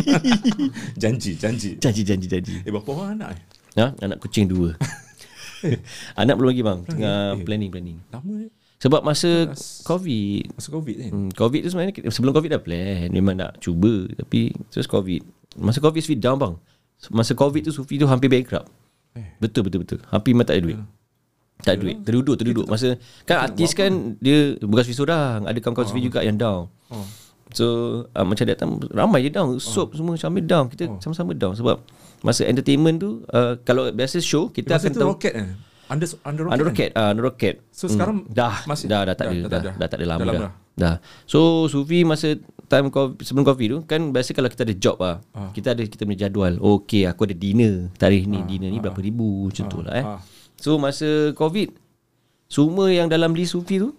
janji, janji. janji janji janji. Eh berapa orang anak eh? Ha? Anak kucing dua. Anak belum lagi bang. Tengah planning planning. Lama eh. Sebab masa COVID Masa Covid kan? Hmm, COVID tu sebenarnya sebelum COVID dah plan memang nak cuba tapi terus COVID. Masa COVID Sufi down bang. Masa COVID tu Sufi tu hampir bankrupt. Eh. Betul betul betul. Hampir memang tak ada duit. Tak ada duit. Terduduk terduduk. Masa kan artis kan dia bukan Sufi seorang, ada kawan-kawan Sufi juga yang down. Oh. So uh, macam datang ramai je down. Soap semua macam ambil down. Kita sama-sama down sebab masa entertainment tu uh, kalau biasa show kita akan tahu roket eh? Under, under roket Under kan? rocket, ah under rocket. So sekarang dah masih- dah dah tak dah- ada dah dah, tak dah, tak ada lama Dah dah. lama Dah. dah. So Sufi masa time COVID, sebelum COVID tu kan biasa kalau kita ada job ah, kita ada kita punya jadual. Okay, aku ada dinner tarikh ni, dinner ni berapa ribu macam tu lah eh. ah. So masa COVID semua yang dalam list Sufi tu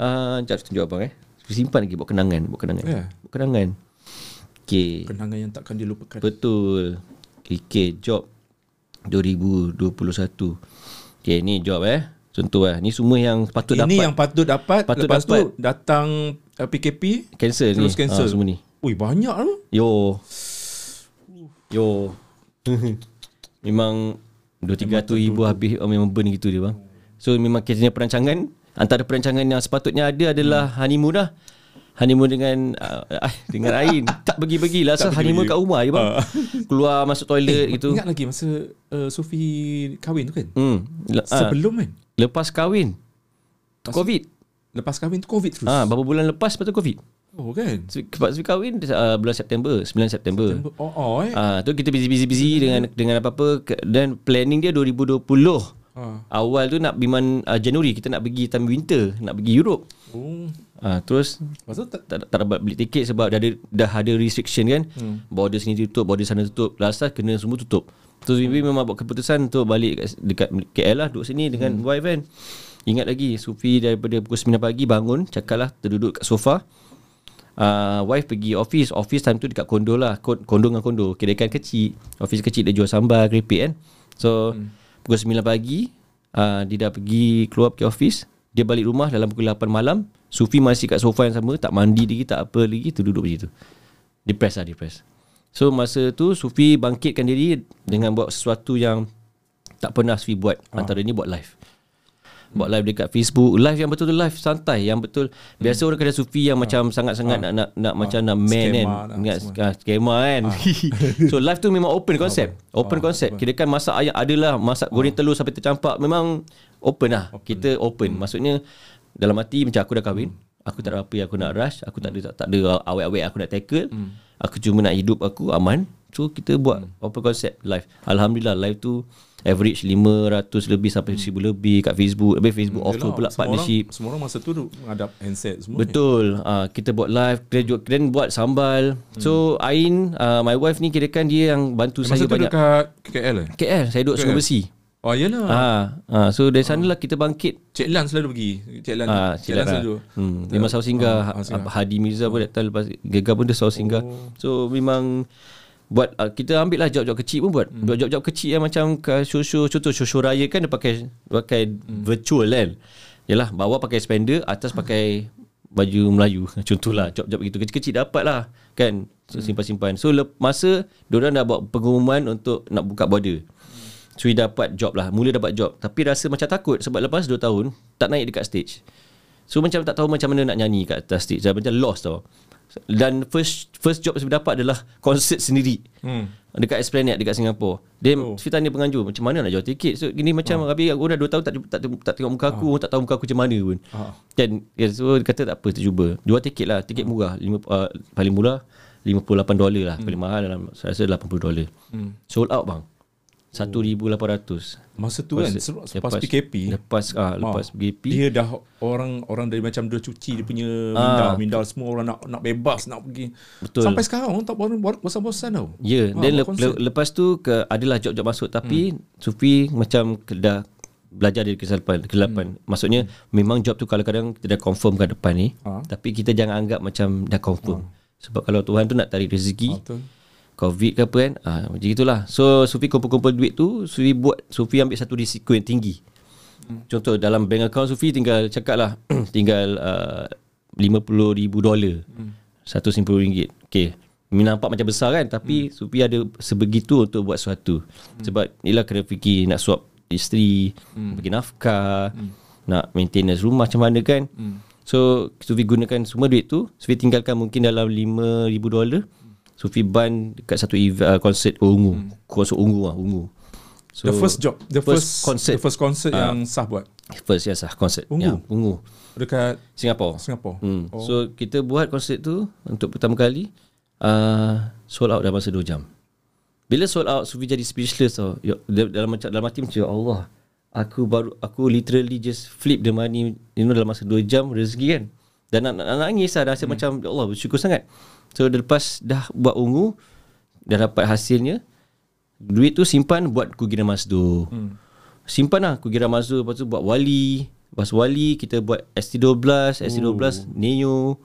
ah uh, tunjuk abang eh. Simpan lagi buat kenangan, buat kenangan. Ya. Buat kenangan. Okay. Kenangan yang takkan dilupakan. Betul. Okay, job 2021. Okay, ni job eh. Contoh eh. Ni semua yang patut Ini dapat. yang patut dapat. Patut Lepas dapat. tu datang uh, PKP. cancel ni. Terus cancel. Ah, semua ni. Ui banyak tu. Yo. Yo. memang 2-300 ribu habis oh, memang burn gitu dia bang. So memang kisahnya perancangan antara perancangan yang sepatutnya ada adalah honeymoon lah. honeymoon dengan uh, dengan Ain tak pergi-pergi lah asal honeymoon kat rumah je bang keluar masuk toilet gitu Ingat lagi masa uh, Sufi kahwin tu kan? hmm Le- Sebelum kan? lepas kahwin tu covid Lepas kahwin tu COVID terus. ah berapa bulan lepas lepas tu covid Oh kan? sebab sebab kahwin uh, bulan September 9 September Oh, oh eh. Ah tu kita busy busy busy dengan dengan apa-apa dan planning dia 2020 Ah. awal tu nak biman uh, Januari kita nak pergi time winter nak pergi Europe Oh. ah terus tu tak, tak, tak dapat beli tiket sebab dah ada dah ada restriction kan. Hmm. Border sini tutup, border sana tutup. Last time kena semua tutup. So Sufi memang buat keputusan untuk balik kat- dekat KL lah duduk sini dengan hmm. wife kan. Ingat lagi Sufi daripada pukul 9 pagi bangun cakap lah terduduk kat sofa. Uh, wife pergi office. Office time tu dekat kondo lah. Kon- Kondo dengan kondo. Kira kan kecil. Office kecil dia jual sambal Keripik kan. So hmm. Pukul 9 pagi uh, Dia dah pergi Keluar pergi office. Dia balik rumah Dalam pukul 8 malam. Sufi masih kat sofa yang sama Tak mandi lagi Tak apa lagi Tu duduk macam tu. Depressed lah depressed. So masa tu Sufi bangkitkan diri Dengan buat sesuatu yang Tak pernah Sufi buat. Antara ni buat live Buat live dekat Facebook. Live yang betul-betul live Santai Yang betul. Biasa orang kena Sufi Yang macam sangat-sangat Nak nak, nak macam nak man Skema kan. Ingat ah, skema kan. So live tu memang open concept. Open. Concept. Kira kan masak ayam Adalah masak goreng telur Sampai tercampak Memang open lah. Kita open. Maksudnya Dalam hati macam aku dah kahwin Aku tak ada apa yang aku nak rush Aku tak ada tak ada awet-awet aku nak tackle. Aku cuma nak hidup aku aman. So kita buat open concept live. Alhamdulillah live tu Average 500 lebih sampai 1000 lebih kat Facebook Habis Facebook offer Yelah, pula semua partnership Orang, semua orang masa tu menghadap handset semua. Betul. Uh, kita buat live, kita juga then buat sambal. Hmm. So Ain, uh, my wife ni kirakan dia yang bantu Masa saya tu banyak. dekat KL eh? KL, saya duduk Sungai Besi. Oh iyalah. Ah, ah, so dari sanalah kita bangkit. Cik Lan selalu pergi. Cik Lan. Ah, Cik Lan silat selalu. lah. Hmm, memang selalu singgah. Ah, ah, singgah. Ah, Hadi Mirza pun datang lepas gegar pun dia selalu singgah. So memang buat uh, kita ambil lah job-job kecil pun buat. Buat job-job kecil yang macam show-show contoh show-show raya kan dia pakai pakai virtual kan. Yalah, bawah pakai spender, atas pakai baju Melayu. Contohlah job-job begitu kecil-kecil dapat lah kan. So, simpan-simpan. So lep, masa diorang dah buat pengumuman untuk nak buka border. So dia dapat job lah Mula dapat job Tapi rasa macam takut Sebab lepas 2 tahun Tak naik dekat stage So macam tak tahu macam mana nak nyanyi kat atas stage Macam lost tau Dan first first job saya dapat adalah Konsert sendiri. Hmm. Dekat Esplanade Dekat Singapura Dia oh. Saya tanya penganjur Macam mana nak jual tiket? So gini macam oh. Aku dah 2 tahun tak, tak, tak, tak tengok muka aku Tak tahu muka aku macam mana pun. Ah. Kan? Ya, So dia kata tak apa cuba. Jual tiket lah. Tiket murah. Lima, uh, Paling murah 58 dolar lah. Paling mahal dalam Saya rasa 80 dolar. Hmm. Sold out bang 1,800 Masa tu kan Lepas- se- lepas lepas- PKP Lepas ah, lepas ah, PKP Dia dah orang orang dari macam dia cuci dia punya minda minda semua orang nak nak bebas nak pergi. Betul. Sampai sekarang orang tak bosan bosan-bosan tau. Ya, Ah, dan buat le- le- lepas tu ke adalah job-job masuk tapi hmm. Sufi macam dah belajar dari kesilapan kesilapan. Hmm. Maksudnya memang job tu kadang-kadang kita dah confirm kat depan ni, Ah. tapi kita jangan anggap macam dah confirm. Sebab kalau Tuhan tu nak tarik rezeki, Betul. COVID ke apa kan, ah macam itulah. So Sufi kumpul-kumpul duit tu, Sufi buat Sufi ambil satu risiko yang tinggi. Hmm. Contoh dalam bank account Sufi tinggal cakap lah tinggal uh, 50 ribu dolar. Hmm. 150 ringgit. Okay. Nampak macam besar kan tapi hmm. Sufi ada sebegitu untuk buat sesuatu. Hmm. Sebab inilah kena fikir nak suap isteri, hmm. bagi nafkah, hmm. nak maintenance rumah macam mana kan. Hmm. So Sufi gunakan semua duit tu, Sufi tinggalkan mungkin dalam 5000 dolar. Sufi ban dekat satu ev- uh, konsert ungu. Hmm. Konsert ungu lah, ungu. So, the first job, the first first, concert. the first concert Ah. yang sah buat First ya sah konsert. Ungu? Ya, ungu. dekat Singapura. Singapura. Hmm. Oh. So kita buat konsert tu untuk pertama kali uh, sold out dalam masa 2 jam. Bila sold out Sufi jadi speechless tau. Dalam macam dalam hati macam "Ya Allah. Aku baru aku literally just flip the money you know dalam masa 2 jam rezeki kan. Dan nak, nak, nak nangis lah dah rasa hmm. macam ya Allah bersyukur sangat. So lepas dah buat ungu dah dapat hasilnya duit tu simpan buat kugira masdo. Hmm. Simpan lah kugira masdo lepas tu buat wali. Lepas wali kita buat ST12, ST12 Neo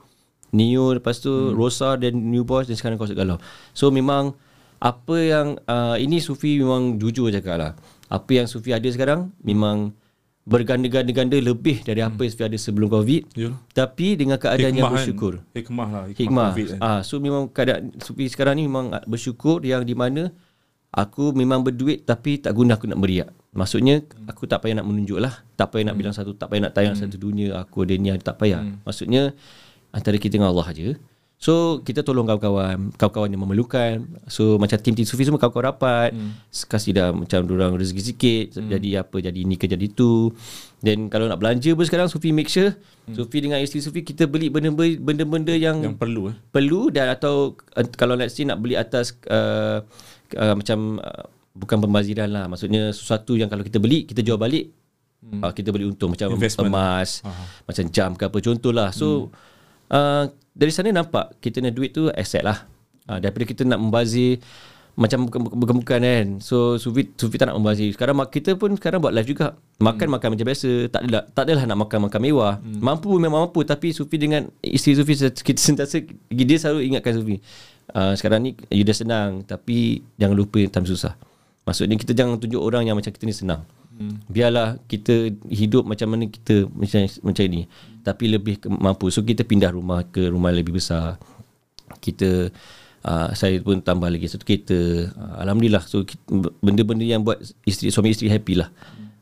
Neo lepas tu hmm. Rosa dan New Boys dan sekarang konsert galau. So memang apa yang uh, ini Sufi memang jujur cakap lah. Apa yang Sufi ada sekarang memang berganda-ganda lebih dari apa yang Sufi ada sebelum Covid. Ya. Tapi dengan keadaan yang Hikmah kan. bersyukur. Hikmah lah. Hikmah, Hikmah. COVID kan. Ah, so memang keadaan Sufi sekarang ni memang bersyukur yang di mana aku memang berduit tapi tak guna aku nak meriak. Maksudnya aku tak payah nak menunjuk lah. Tak payah nak bilang satu, tak payah nak tayang satu dunia aku ada ni tak payah. Maksudnya antara kita dengan Allah aja. So kita tolong kawan-kawan, kawan-kawan yang memerlukan. So macam tim-tim sufi semua kawan-kawan rapat. Hmm. Kasih dah macam orang rezeki sikit, hmm. jadi apa jadi ni ke jadi tu. Dan kalau nak belanja pun sekarang sufi make sure hmm. sufi dengan isteri sufi kita beli benda-benda benda-benda yang Yang perlu eh. perlu dan atau uh, kalau let's say nak beli atas uh, uh, macam uh, bukan pembaziran lah maksudnya sesuatu yang kalau kita beli kita jual balik hmm. uh, kita beli untung macam Investment. emas Aha. macam jam ke apa contohlah so hmm. Uh, dari sana nampak kita punya duit tu asset lah. Uh, daripada kita nak membazir macam bukan- bukan-bukan kan. So Sufi, Sufi tak nak membazir. Sekarang kita pun sekarang buat live juga. Makan hmm. makan macam biasa. Tak adalah, tak adalah nak makan makan mewah. Hmm. Mampu memang mampu Tapi Sufi dengan isteri Sufi Kita sentiasa Dia selalu ingatkan Sufi uh, Sekarang ni you dah senang Tapi jangan lupa time susah. Maksudnya kita jangan tunjuk orang yang macam kita ni senang hmm. Biarlah kita hidup macam mana kita macam, macam ni. Tapi lebih mampu. So kita pindah rumah ke rumah lebih besar. Kita uh, saya pun tambah lagi satu kereta. Uh, alhamdulillah. So ki- benda-benda yang buat isteri suami isteri happy lah.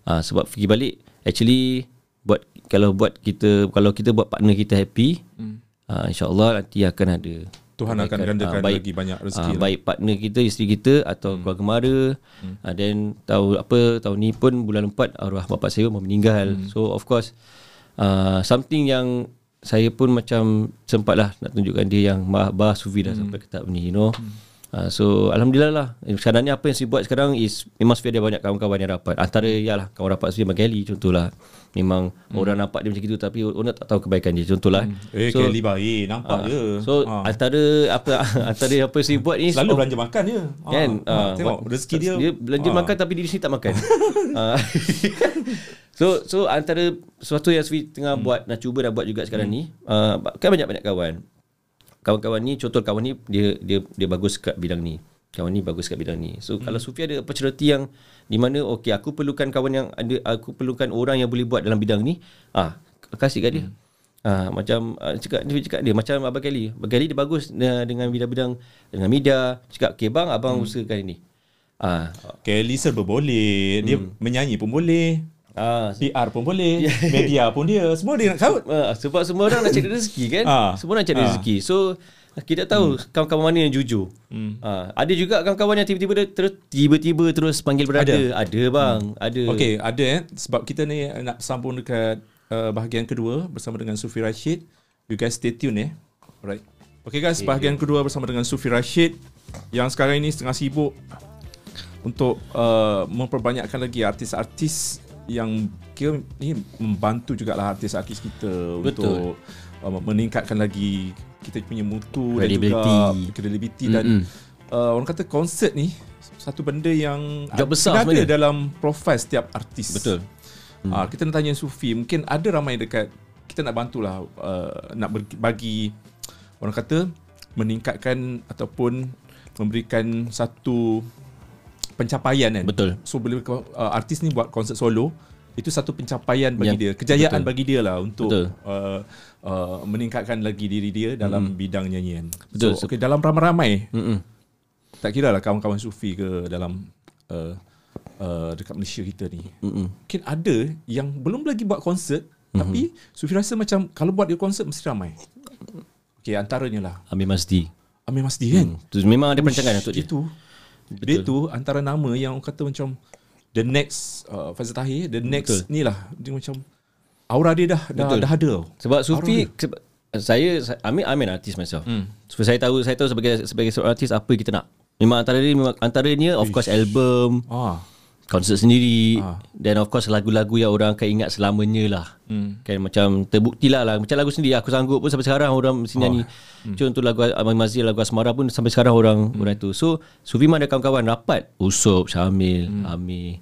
Uh, sebab fikir balik actually buat kalau buat kita kalau kita buat partner kita happy hmm. uh, insyaallah nanti akan ada Tuhan akan gandakan Ah, lagi banyak rezeki lah. baik partner kita isteri kita atau hmm. keluarga mara hmm. uh, then tahu apa tahun ni pun bulan 4 arwah bapa saya mau meninggal hmm. so of course uh, something yang saya pun macam sempat lah nak tunjukkan dia yang bah, bah sufi dah hmm. sampai ke tahap ni you know hmm. Uh, so Alhamdulillah lah Eh, Sekarang ni apa yang saya buat sekarang is Memang Sufi ada banyak kawan-kawan yang rapat Antara ialah kawan rapat dengan Kelly contohlah Memang hmm. orang nampak dia macam itu Tapi orang tak tahu kebaikan dia Contohlah hmm. Eh, Kelly baik. Nampak Ah, je. So Ah. antara apa antara apa yang saya buat ni Selalu oh, belanja makan je. Ah, kan ah, ah, tengok rezeki dia. dia belanja Ah. makan tapi di sini tak makan Ah. so so antara sesuatu yang Sweet tengah hmm. buat nak cuba nak buat juga sekarang hmm. ni uh, kan banyak-banyak kawan kawan-kawan ni contoh kawan ni dia dia dia bagus kat bidang ni kawan ni bagus kat bidang ni so hmm. kalau Sufi ada opportunity yang di mana okey aku perlukan kawan yang ada aku perlukan orang yang boleh buat dalam bidang ni ah kasih kat dia hmm. Ah, macam ah, cakap dia cakap dia macam Abang Kelly. Abang Kelly dia bagus dengan, dengan bidang-bidang dengan media. Cakap, "Okay bang, abang hmm. usahakan ini." Ah, Kelly serba boleh. Dia menyanyi pun boleh. ah PR pun boleh. Media pun dia. Semua dia nak kaut. Ah, sebab semua orang nak cari rezeki kan Ah. Semua nak cari Ah. rezeki So kita tahu hmm. kawan-kawan mana yang jujur hmm. ah, Ada juga kawan-kawan yang tiba-tiba terus Tiba-tiba terus panggil berada Ada, ada bang hmm. Ada Okey, ada eh. Sebab kita ni nak sambung dekat uh, bahagian kedua bersama dengan Sufi Rashid. You guys stay tune eh. Alright. Okey guys, bahagian kedua bersama dengan Sufi Rashid yang sekarang ini setengah sibuk untuk uh, memperbanyakkan lagi artis-artis yang kira ni membantu jugalah artis-artis kita Betul. untuk uh, meningkatkan lagi kita punya mutu Credibility. dan juga credibility dan Mm-mm. uh, orang kata konsert ni satu benda yang Job besar ada sebenarnya. dalam profil setiap artis. Betul. Hmm. Uh, kita nak tanya Sufi, mungkin ada ramai dekat kita nak bantulah uh, nak bagi orang kata meningkatkan ataupun memberikan satu pencapaian kan. Betul. So bila uh, artis ni buat konsert solo itu satu pencapaian bagi Yang- dia, kejayaan betul. bagi dia lah untuk Betul. uh, uh, meningkatkan lagi diri dia dalam bidang nyanyian. Betul. So okay, dalam ramai-ramai Mm-mm. tak kira lah kawan-kawan Sufi ke dalam uh, uh, dekat Malaysia kita ni. Mm-mm. Mungkin ada yang belum lagi buat konsert mm-hmm. tapi Sufi rasa macam kalau buat dia konsert mesti ramai. Okey, antaranya lah Amir Masdi Amir Masdi kan. hmm. Tu memang ada perancangan untuk dia Itu. Dia tu antara nama yang orang kata macam the next uh, Fazil Tahir, the next Betul. ni lah dia macam aura dia dah dah, Betul. dah ada. Sebab Sufi sebab, saya Amir Amir artis myself. Hmm. So saya tahu saya tahu sebagai sebagai seorang artis apa kita nak. Memang antara dia memang antaranya of course album, Ah. konsert sendiri Ah. dan of course lagu-lagu yang orang akan ingat selamanya lah. Hmm. Kan macam terbukti lah lah. Macam lagu sendiri aku sanggup pun sampai sekarang orang mesti nyanyi. Hmm. Contoh lagu Abang Mazil, lagu Asmara pun sampai sekarang orang hmm. orang tu. So Sufiman ada kawan-kawan rapat. Usup, Syamil, hmm. Amir.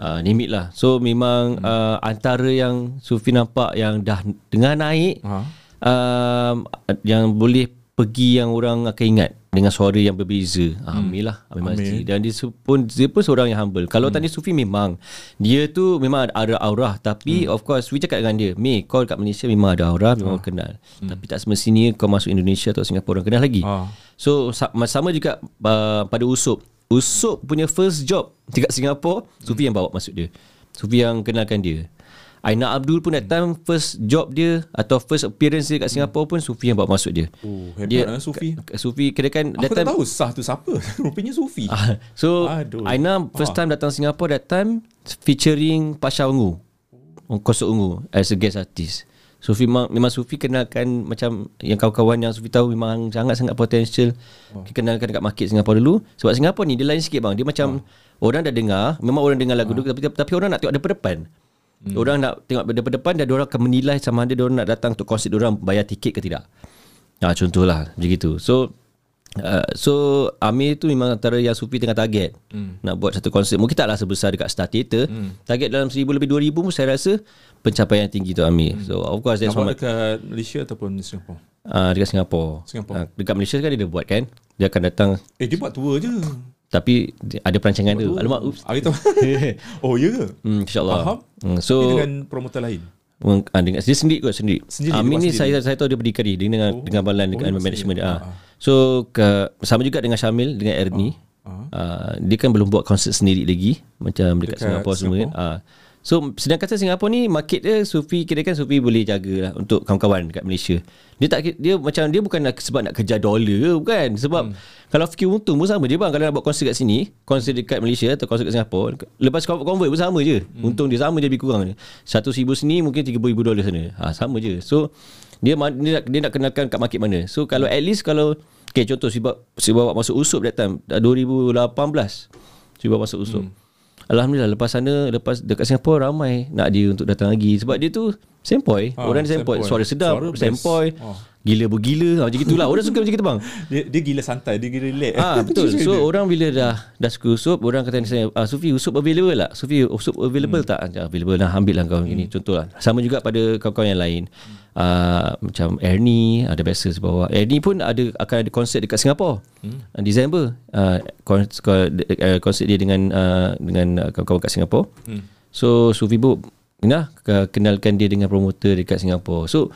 Uh, nimit lah So memang hmm. uh, Antara yang Sufi nampak Yang dah Dengar naik Ha. um, Yang boleh Pergi yang orang akan ingat Dengan suara yang berbeza hmm. Amir lah Amir Masjid Dan dia pun Dia pun seorang yang humble Kalau hmm. tadi Sufi memang Dia tu memang ada, aura Tapi hmm. of course Sufi cakap dengan dia Mei kau kat Malaysia Memang ada aura Memang orang kenal hmm. Tapi tak semestinya Kau masuk Indonesia Atau Singapura Orang kenal lagi Ah. So sa- sama juga uh, Pada Usup Usup punya first job Dekat Singapura Sufi yang bawa masuk dia Sufi yang kenalkan dia Aina Abdul pun that time first job dia atau first appearance dia kat Singapore pun Sufi yang bawa masuk dia. Oh, hebat dia lah Sufi. K- Sufi kira kan Aku tak time tahu sah tu siapa. Rupanya Sufi. Ah, so Aduh. Aina first time datang Singapore that time featuring Pasha Ungu. Kosok Ungu as a guest artist. Sufi memang, memang Sufi kenalkan macam yang kawan-kawan yang Sufi tahu memang sangat-sangat potential. Oh. Kenalkan dekat market Singapore dulu. Sebab Singapore ni dia lain sikit bang. Dia macam oh. orang dah dengar, memang orang dengar lagu oh. dulu tapi, tapi orang nak tengok depan-depan. Hmm. Orang nak tengok depan-depan dan orang akan menilai sama ada orang nak datang untuk konsert orang bayar tiket ke tidak. Ha, contohlah macam gitu. So Uh, so Amir tu memang antara yang Sufi tengah target hmm. Nak buat satu konsert Mungkin taklah sebesar dekat Star Theatre hmm. Target dalam 1000 lebih 2000 pun saya rasa Pencapaian tinggi tu Amir hmm. So of course that's one dekat Malaysia ataupun Singapore? uh, Dekat Singapore, Singapore. Uh, Dekat Malaysia kan dia dah buat kan Dia akan datang Eh dia buat tour je. Tapi ada perancangan tu Alamak oops Hari tu. oh ya ke? hmm, InsyaAllah Faham. hmm, Tapi So dengan promoter lain. Ah, dengan, dia sendiri kot sendiri. Sendiri, Amin dia ni buat saya saya tahu dia berdikari dia dengan oh. dengan balan dengan dia buat management dia. sendiri. Ah. So ke, sama juga dengan Syamil dengan Ernie. Ah. Uh, dia kan belum buat konsert sendiri lagi macam dekat, Dekat Singapura semua kan. Ah. So sedang kata Singapura ni market dia Sufi kira kan Sufi boleh jaga lah untuk kawan-kawan dekat Malaysia. Dia tak dia macam dia bukan nak sebab nak kejar dolar bukan sebab hmm. kalau fikir untung pun sama je bang kalau nak buat konsert kat sini, konsert dekat Malaysia atau konsert kat Singapura, lepas convert pun sama je. Hmm. Untung dia sama je lebih kurang je. Satu ribu sini mungkin 3000 dolar sana. Ha sama je. So dia dia nak, dia nak kenalkan kat market mana. So kalau at least kalau okay contoh sebab sebab masuk usup that time 2018 sebab masuk usup. Hmm. Alhamdulillah lepas sana lepas dekat Singapura ramai nak dia untuk datang lagi sebab dia tu sempoi Ha, orang sempoi suara sedap Suara sempoi Oh. gila bergila ha, macam gitulah orang suka macam gitu bang Dia, dia gila santai, dia gila relax. Ah betul. So orang bila dah dah suka usup, orang kata saya, ah Sufi usup available tak? Sufi usup available hmm. tak? Ah, available lah, ambil lah kau hmm. ini contohlah. Sama juga pada kawan-kawan yang lain. Ah macam Ernie ada biasa sebab Ernie pun ada akan ada konsert dekat Singapura. Hmm. Disember. Ah konsert, konsert dia dengan uh, dengan ah, kawan-kawan kat Singapura. Hmm. So Sufi bu nah kenalkan dia dengan promoter dekat Singapura. So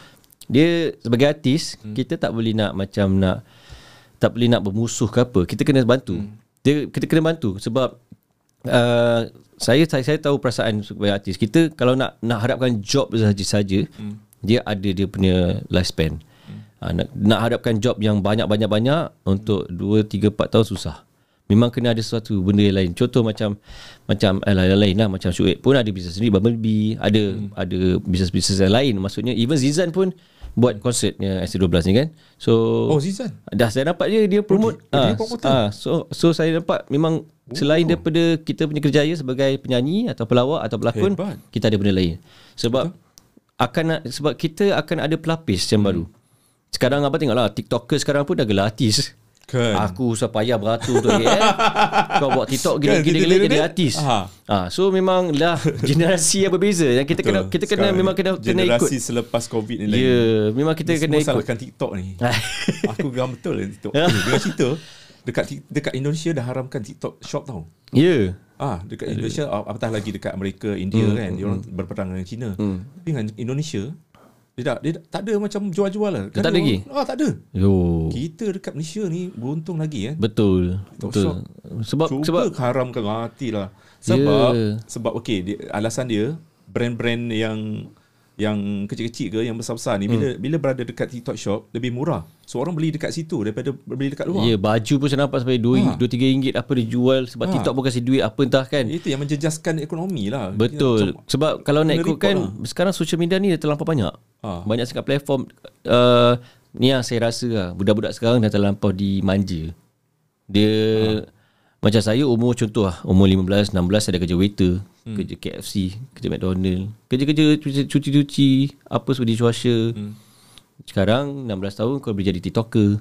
dia sebagai artis hmm. kita tak boleh nak macam nak tak boleh nak bermusuh ke apa. Kita kena bantu. Hmm. Dia kita kena bantu sebab uh, saya, saya saya tahu perasaan sebagai artis. Kita kalau nak nak harapkan job saja-saja, hmm. dia ada dia punya lifespan. Hmm. Uh, nak, nak harapkan job yang banyak-banyak-banyak untuk 2 3 4 tahun susah. Memang kena ada sesuatu benda yang lain. Contoh macam macam eh, lain-lain lah macam Syuib pun ada bisnes sendiri Bumblebee, ada hmm. ada bisnes-bisnes yang lain. Maksudnya even Zizan pun buat konsertnya SC12 ni kan. So Oh, Zizan? Dah saya nampak dia dia promote. dia- dia Ah, promoter? ah, so so saya nampak memang selain daripada kita punya kerjaya sebagai penyanyi atau pelawak atau pelakon, Hebat. kita ada benda lain. Sebab akan sebab kita akan ada pelapis yang baru. Sekarang apa tengoklah TikToker sekarang pun dah gelar artis. Kan. Aku usah payah beratur tu eh. Kau buat TikTok Kan, gila-gila kita- jadi artis. Ah, so memang lah generasi yang berbeza yang kita kena Betul. kita kena Sekarang memang kena kena ikut. Generasi selepas COVID ni Ya, yeah, memang kita kena ikut. salahkan TikTok ni. Aku geram betul lah TikTok. Eh, Dengan cerita, dekat dekat Indonesia dah haramkan TikTok shop tau. Ya. Ah, dekat Indonesia ah, apatah lagi dekat Amerika, India Hmm, kan, dia orang berperang dengan China. Tapi dengan Indonesia dia tak, dia tak ada macam jual-jual lah. Dia tak ada lagi? Ah, tak ada. Yo. Kita dekat Malaysia ni beruntung lagi kan. Betul. Betul. Sebab Cuba sebab haramkan hati lah. Sebab Ya. sebab okey dia, alasan dia brand-brand yang yang kecil-kecil ke yang besar-besar ni bila bila berada dekat TikTok shop lebih murah. So orang beli dekat situ daripada beli dekat luar. Ya, baju pun saya nampak sampai 2 Ha. 2 3 ringgit apa dia jual sebab Ha. TikTok pun kasih duit apa entah kan. Itu yang menjejaskan ekonomi lah. Betul. Kita- Sebab kalau nak ikutkan lah. sekarang social media ni dah terlampau banyak. Ha. Banyak sangat platform uh, ni yang saya rasa lah budak-budak sekarang dah terlampau dimanja. Dia macam saya umur contoh lah umur 15 16 saya dah kerja waiter, hmm. kerja KFC, kerja McDonald, kerja-kerja cuci- cuci-cuci apa semua dishwasher. Hmm. Sekarang 16 tahun kau boleh jadi TikToker.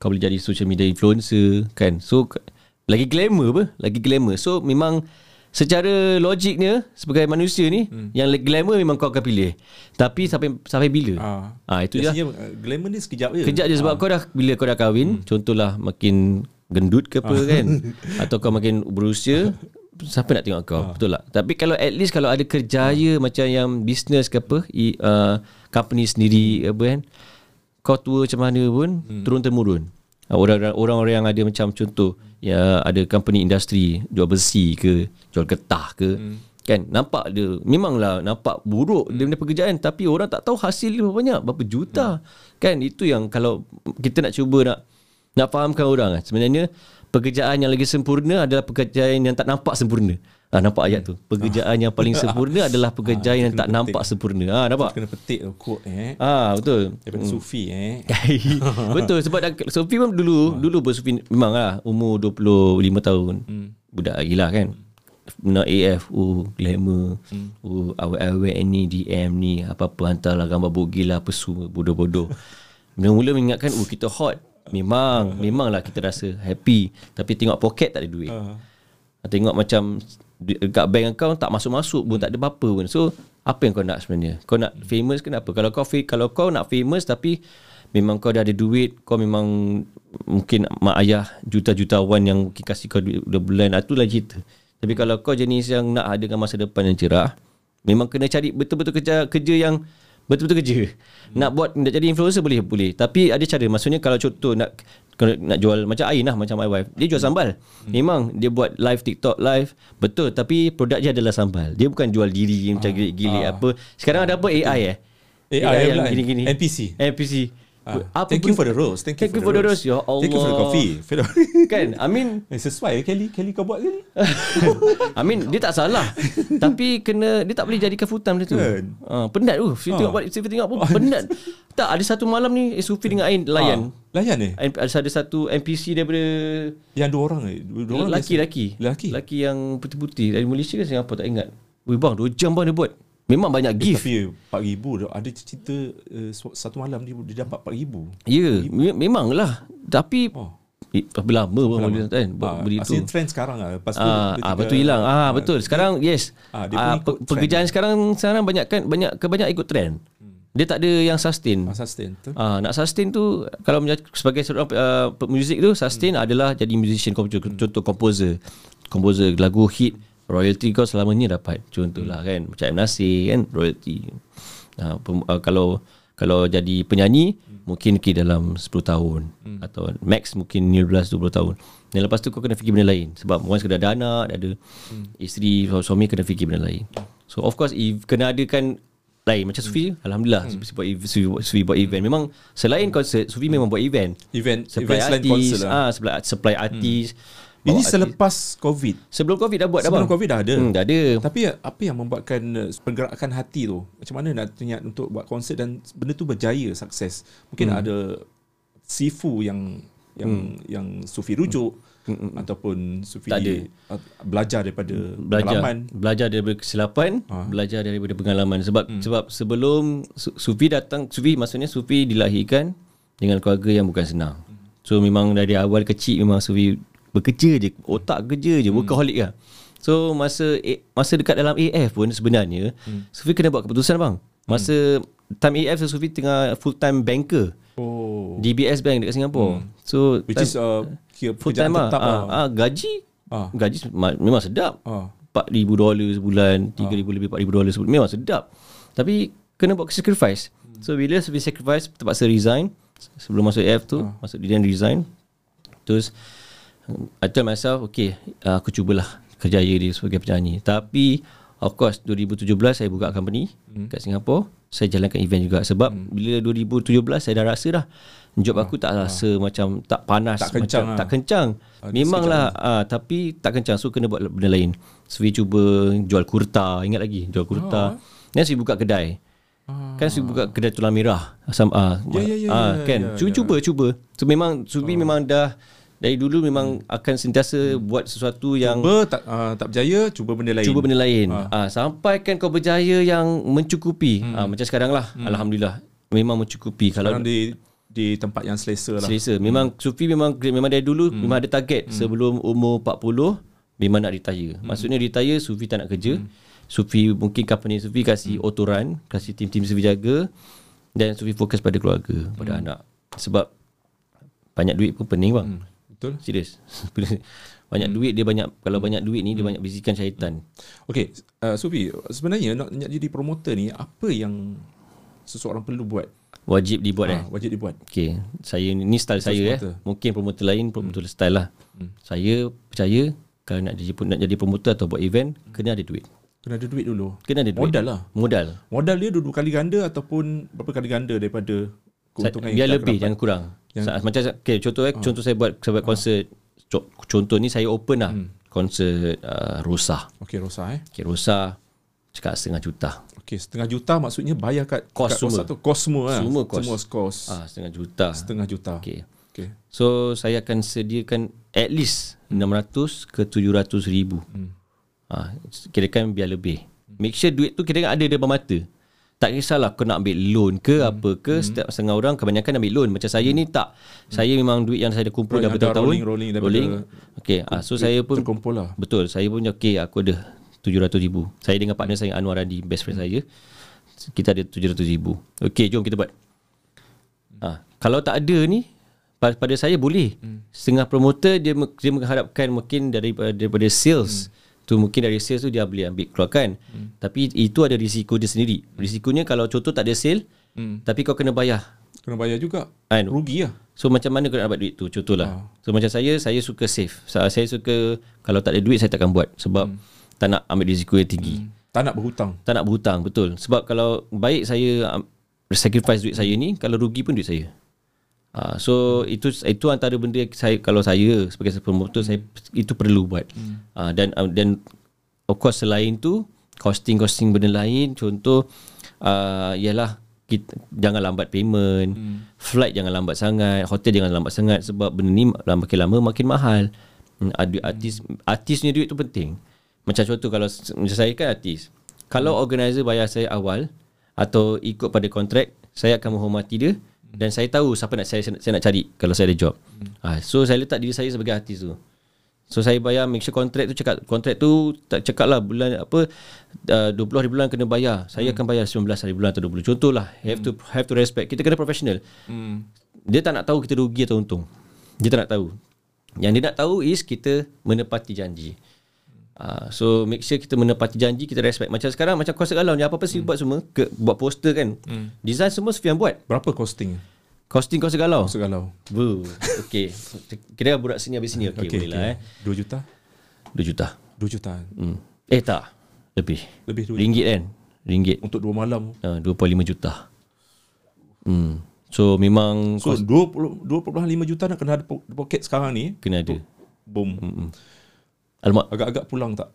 Kau boleh jadi social media influencer kan. So lagi glamour apa? Lagi glamour. So memang secara logiknya sebagai manusia ni hmm. yang glamour memang kau akan pilih. Tapi sampai sampai bila? Ah. Ah itu je. lah. Biasanya uh, glamour ni sekejap je. Kejap je sebab kau dah bila kau dah kahwin, hmm. contohlah makin gendut ke apa kan atau kau makin berusia siapa nak tengok kau? Betul tak? Tapi kalau at least kalau ada kerjaya macam yang business ke apa i, uh, company sendiri apa kan kau tua macam mana pun hmm. turun temurun. Orang orang yang ada macam contoh ya ada company industri jual besi ke jual getah ke hmm. kan? Nampak dia memanglah nampak buruk dia punya pekerjaan tapi orang tak tahu hasil dia berapa banyak berapa juta. Kan? Itu yang kalau kita nak cuba nak nak fahamkan orang sebenarnya pekerjaan yang lagi sempurna adalah pekerjaan yang tak nampak sempurna ah nampak ayat tu pekerjaan yang paling sempurna adalah pekerjaan yang tak nampak sempurna ah nampak Kena petik tu quote eh. ah betul Daripada Sufi eh. Betul sebab Sofi pun dulu dulu pun Sofi memang lah umur 25 tahun. Hmm. Budak lagi lah kan. Nak AF oh glamour. Hmm. Oh awet-awet ni DM ni apa-apa hantarlah gambar bogil lah apa semua bodoh-bodoh. Mula-mula mengingatkan oh kita hot. Memang memanglah kita rasa happy tapi tengok poket tak ada duit. Uh. Tengok macam dekat bank account tak masuk-masuk pun tak ada apa-apa pun. So apa yang kau nak sebenarnya? Kau nak famous kenapa? Kalau kau kalau kau nak famous tapi memang kau dah ada duit, kau memang mungkin mak ayah juta-jutawan yang mungkin kasih kau duit udah bulan, ah, tu lah cerita. Tapi kalau kau jenis yang nak ada masa depan yang cerah, memang kena cari betul-betul kerja kerja yang betul-betul kerja. Nak buat nak jadi influencer boleh boleh. Tapi ada cara. Maksudnya kalau contoh nak nak jual macam Ain lah macam my wife. Dia jual sambal. Memang dia buat live TikTok live. Betul. Tapi produk dia adalah sambal. Dia bukan jual diri macam gilik-gilik apa. Sekarang ada apa? AI eh? AI, yang yang gini-gini. NPC. NPC Ah, apa thank you for the rose. Thank you, Thank you for the rose. Ya Thank you for the Allah. coffee. kan I mean eh, sesuai Kelly. Kelly kau buat Kelly. I mean dia tak salah tapi kena dia tak boleh jadikan full time dia tu. Ha, penat tu. Saya tengok balik saya tengok pun penat. tak ada satu malam ni eh, Sufi dengan Ain layan. Ah, layan eh? Ada ada satu NPC daripada Yang dua orang eh? Dua orang lelaki lelaki. Lelaki? Lelaki yang putih-putih dari Malaysia ke Singapura tak ingat. Weh bang 2 jam bang dia buat. Memang banyak gift. Tapi RM4,000 dah. Ada cerita uh, satu malam dia, dia dapat RM4,000. Ya, me- memanglah. Tapi Oh. eh, berapa lama pun boleh kan Ah, benda itu. Asalnya trend sekarang lah. Lepas tu Ah, dia ah tiga- betul hilang. Ah betul. Sekarang yes. Ah, dia Ah, pun ikut pe- trend. pekerjaan sekarang sekarang banyak kan banyak kebanyak ikut trend. Dia tak ada yang sustain. Ah, sustain tu. Ah, nak sustain tu kalau sebagai seorang uh, music tu sustain adalah jadi musician contoh, contoh composer. Composer lagu hit royalty kau selamanya dapat. Contohlah kan macam M. Nasir kan royalty. Ah, pem, uh, kalau kalau jadi penyanyi mungkin ke dalam 10 tahun. Atau max mungkin 15 20 tahun. Dan lepas tu kau kena fikir benda lain. Sebab once kena ada anak, ada isteri, suami kena fikir benda lain. So of course if kena adakan lain macam Sufi alhamdulillah Sufi buat Sufi, buat- Sufi buat event. Memang selain konsert Sufi memang buat event. Event, supply event selain artis lah. ah supply supply artis Ini selepas COVID. sebelum covid dah buat dah Sebelum COVID dah ada. hmm, dah ada Tapi apa yang membuatkan uh, pergerakan hati tu? Macam mana nak niat untuk buat konsert dan benda tu berjaya, sukses? Mungkin Hmm. ada sifu yang yang yang sufi rujuk ataupun sufi Hmm. Tak ada. uh, belajar daripada belajar pengalaman. belajar daripada kesilapan Ah. belajar daripada pengalaman sebab Hmm. sebab sebelum Su- Sufi datang Sufi maksudnya Sufi dilahirkan dengan keluarga yang bukan senang so memang dari awal kecil memang Sufi bekerja je otak kerja je Hmm. workaholic lah so masa A- masa dekat dalam AF pun sebenarnya Hmm. Sufi kena buat keputusan bang masa time AF Sufi tengah full time banker Oh. DBS Bank dekat Singapura so Which time- is uh, kira full time lah. tetap Ah, lah. ah, gaji Ah. gaji ma- memang sedap. Ah. RM4,000 dolar sebulan, RM3,000 lebih RM4,000 dolar sebulan. Memang sedap. Tapi kena buat sacrifice. So bila Sufi sacrifice terpaksa resign sebelum masuk AF tu, masuk dia resign. Terus I tell myself okay, uh, aku cubalah kerjaya dia sebagai penyanyi. Tapi of course 2017 saya buka company Hmm. kat Singapura. Saya jalankan event juga sebab bila 2017 saya dah rasa dah job aku tak rasa macam tak panas Ah. Tak kencang macam lah. tak kencang. Ada Memanglah ah, tapi tak kencang so kena buat benda lain. Sufi cuba jual kurta, ingat lagi jual kurta. Dan Sufi buka kedai. Kan Sufi buka kedai tulang merah. Asam ah, Ya, ya, ya, ah, ya, kan. ya, cuba ya. cuba cuba. So memang Sufi memang dah dari dulu memang akan sentiasa buat sesuatu yang Cuba tak uh, tak berjaya, cuba benda lain. cuba benda lain. Ah. sampai kan kau berjaya yang mencukupi. Ah, macam sekarang lah. Alhamdulillah. Memang mencukupi. Kalau Sekarang di di tempat yang selesa lah. Selesa. Memang Sufi memang memang dari dulu memang ada target sebelum umur 40 memang nak retire. Maksudnya retire Sufi tak nak kerja. Sufi mungkin company Sufi kasih auto run, kasih tim-tim Sufi jaga dan Sufi fokus pada keluarga, pada anak. Sebab banyak duit pun pening bang. Betul? Serius. banyak duit dia banyak kalau banyak duit ni dia banyak bisikan syaitan. Okay, uh, Sufi, sebenarnya nak, nak jadi promoter ni, apa yang seseorang perlu buat? Wajib dibuat eh. Ah, wajib dibuat. Okay, saya ni style saya eh. Mungkin promoter lain promoter style lah. Saya percaya kalau nak jadi nak jadi promoter atau buat event kena ada duit. Kena ada duit dulu. Kena ada duit. Modal lah. Modal. Modal dia dua kali ganda ataupun berapa kali ganda daripada keuntungan Biar lebih dapat. jangan kurang. Yang- Sa- Macam okay, contoh eh, contoh saya buat saya buat konsert co- contoh ni saya open lah. Konsert uh, Rosa. Okey Rosa eh. Okay, Rosa cakap setengah juta. Okey setengah juta maksudnya bayar kat Kos semua. Tu kos semua lah. Semua kos. Semua kos. Ah, setengah juta. Setengah juta. Okay. Okey. So saya akan sediakan at least 600 ke 700 ribu. Hmm. Ha, kirakan biar lebih. Make sure duit tu kirakan ada depan mata. Tak kisahlah kau nak ambil loan ke hmm. apa ke. Hmm. Setiap setengah orang kebanyakan ambil loan. Macam saya ni tak. Hmm. Saya memang duit yang saya dah kumpul dah Rolling, ada bertahun-tahun. rolling, rolling daripada- Okay. Ha, so saya pun Terkumpul lah. Betul. Saya pun okay aku ada 700 ribu. Saya dengan partner saya Anwar Randi, best friend saya. Kita ada 700 ribu. Okay, jom kita buat. Ha, kalau tak ada ni, pa- pada saya boleh. Setengah promoter dia dia mengharapkan mungkin daripada daripada sales. Tu mungkin dari sales tu dia boleh ambil keluarkan. Tapi itu ada risiko dia sendiri. Risikonya kalau contoh tak ada sale, tapi kau kena bayar. Kena bayar juga. Kan? Rugi lah. So macam mana kau nak dapat duit tu Contohlah So macam saya Saya suka save Sa- Saya suka Kalau tak ada duit Saya takkan buat Sebab Tak nak ambil risiko yang tinggi Tak nak berhutang. Tak nak berhutang Betul Sebab kalau Baik saya um, Sacrifice duit saya ni Kalau rugi pun duit saya uh, So itu itu antara benda saya Kalau saya Sebagai promoter Saya Itu perlu buat. Uh, Dan um, Dan Of course selain tu Costing-costing benda lain Contoh uh, Ialah kita, jangan lambat payment hmm. flight jangan lambat sangat hotel jangan lambat sangat sebab benda ni makin lama makin mahal. Hmm, ada artis artis punya duit tu penting. Macam contoh kalau macam saya kan artis. Kalau organizer bayar saya awal atau ikut pada kontrak saya akan menghormati dia dan saya tahu siapa nak saya saya nak cari kalau saya ada job ha, so saya letak diri saya sebagai artis tu So saya bayar make sure kontrak tu cakap kontrak tu tak cakap lah bulan apa uh, 20 hari bulan kena bayar. Saya hmm. akan bayar 19 hari bulan atau 20. Contohlah have to have to respect. Kita kena professional. Hmm. Dia tak nak tahu kita rugi atau untung. Dia tak nak tahu. Yang dia nak tahu is kita menepati janji. Uh, so make sure kita menepati janji kita respect macam sekarang macam konsert galau ni apa-apa sih buat semua ke, buat poster kan design semua Sufian buat Berapa costing? costing konsert galau Segalau. Bu, okay. Kira budak sini habis sini. Okay, okay boleh lah eh. 2 juta? 2 juta. 2 juta. Hmm. Eh tak. Lebih. Lebih 2 juta. Ringgit kan? Ringgit. Untuk 2 malam. Uh, 2.5 juta. Hmm. So memang So 20 2.5 juta nak kena ada po- poket sekarang ni. kena ada. Boom. Alamak. Agak-agak pulang tak?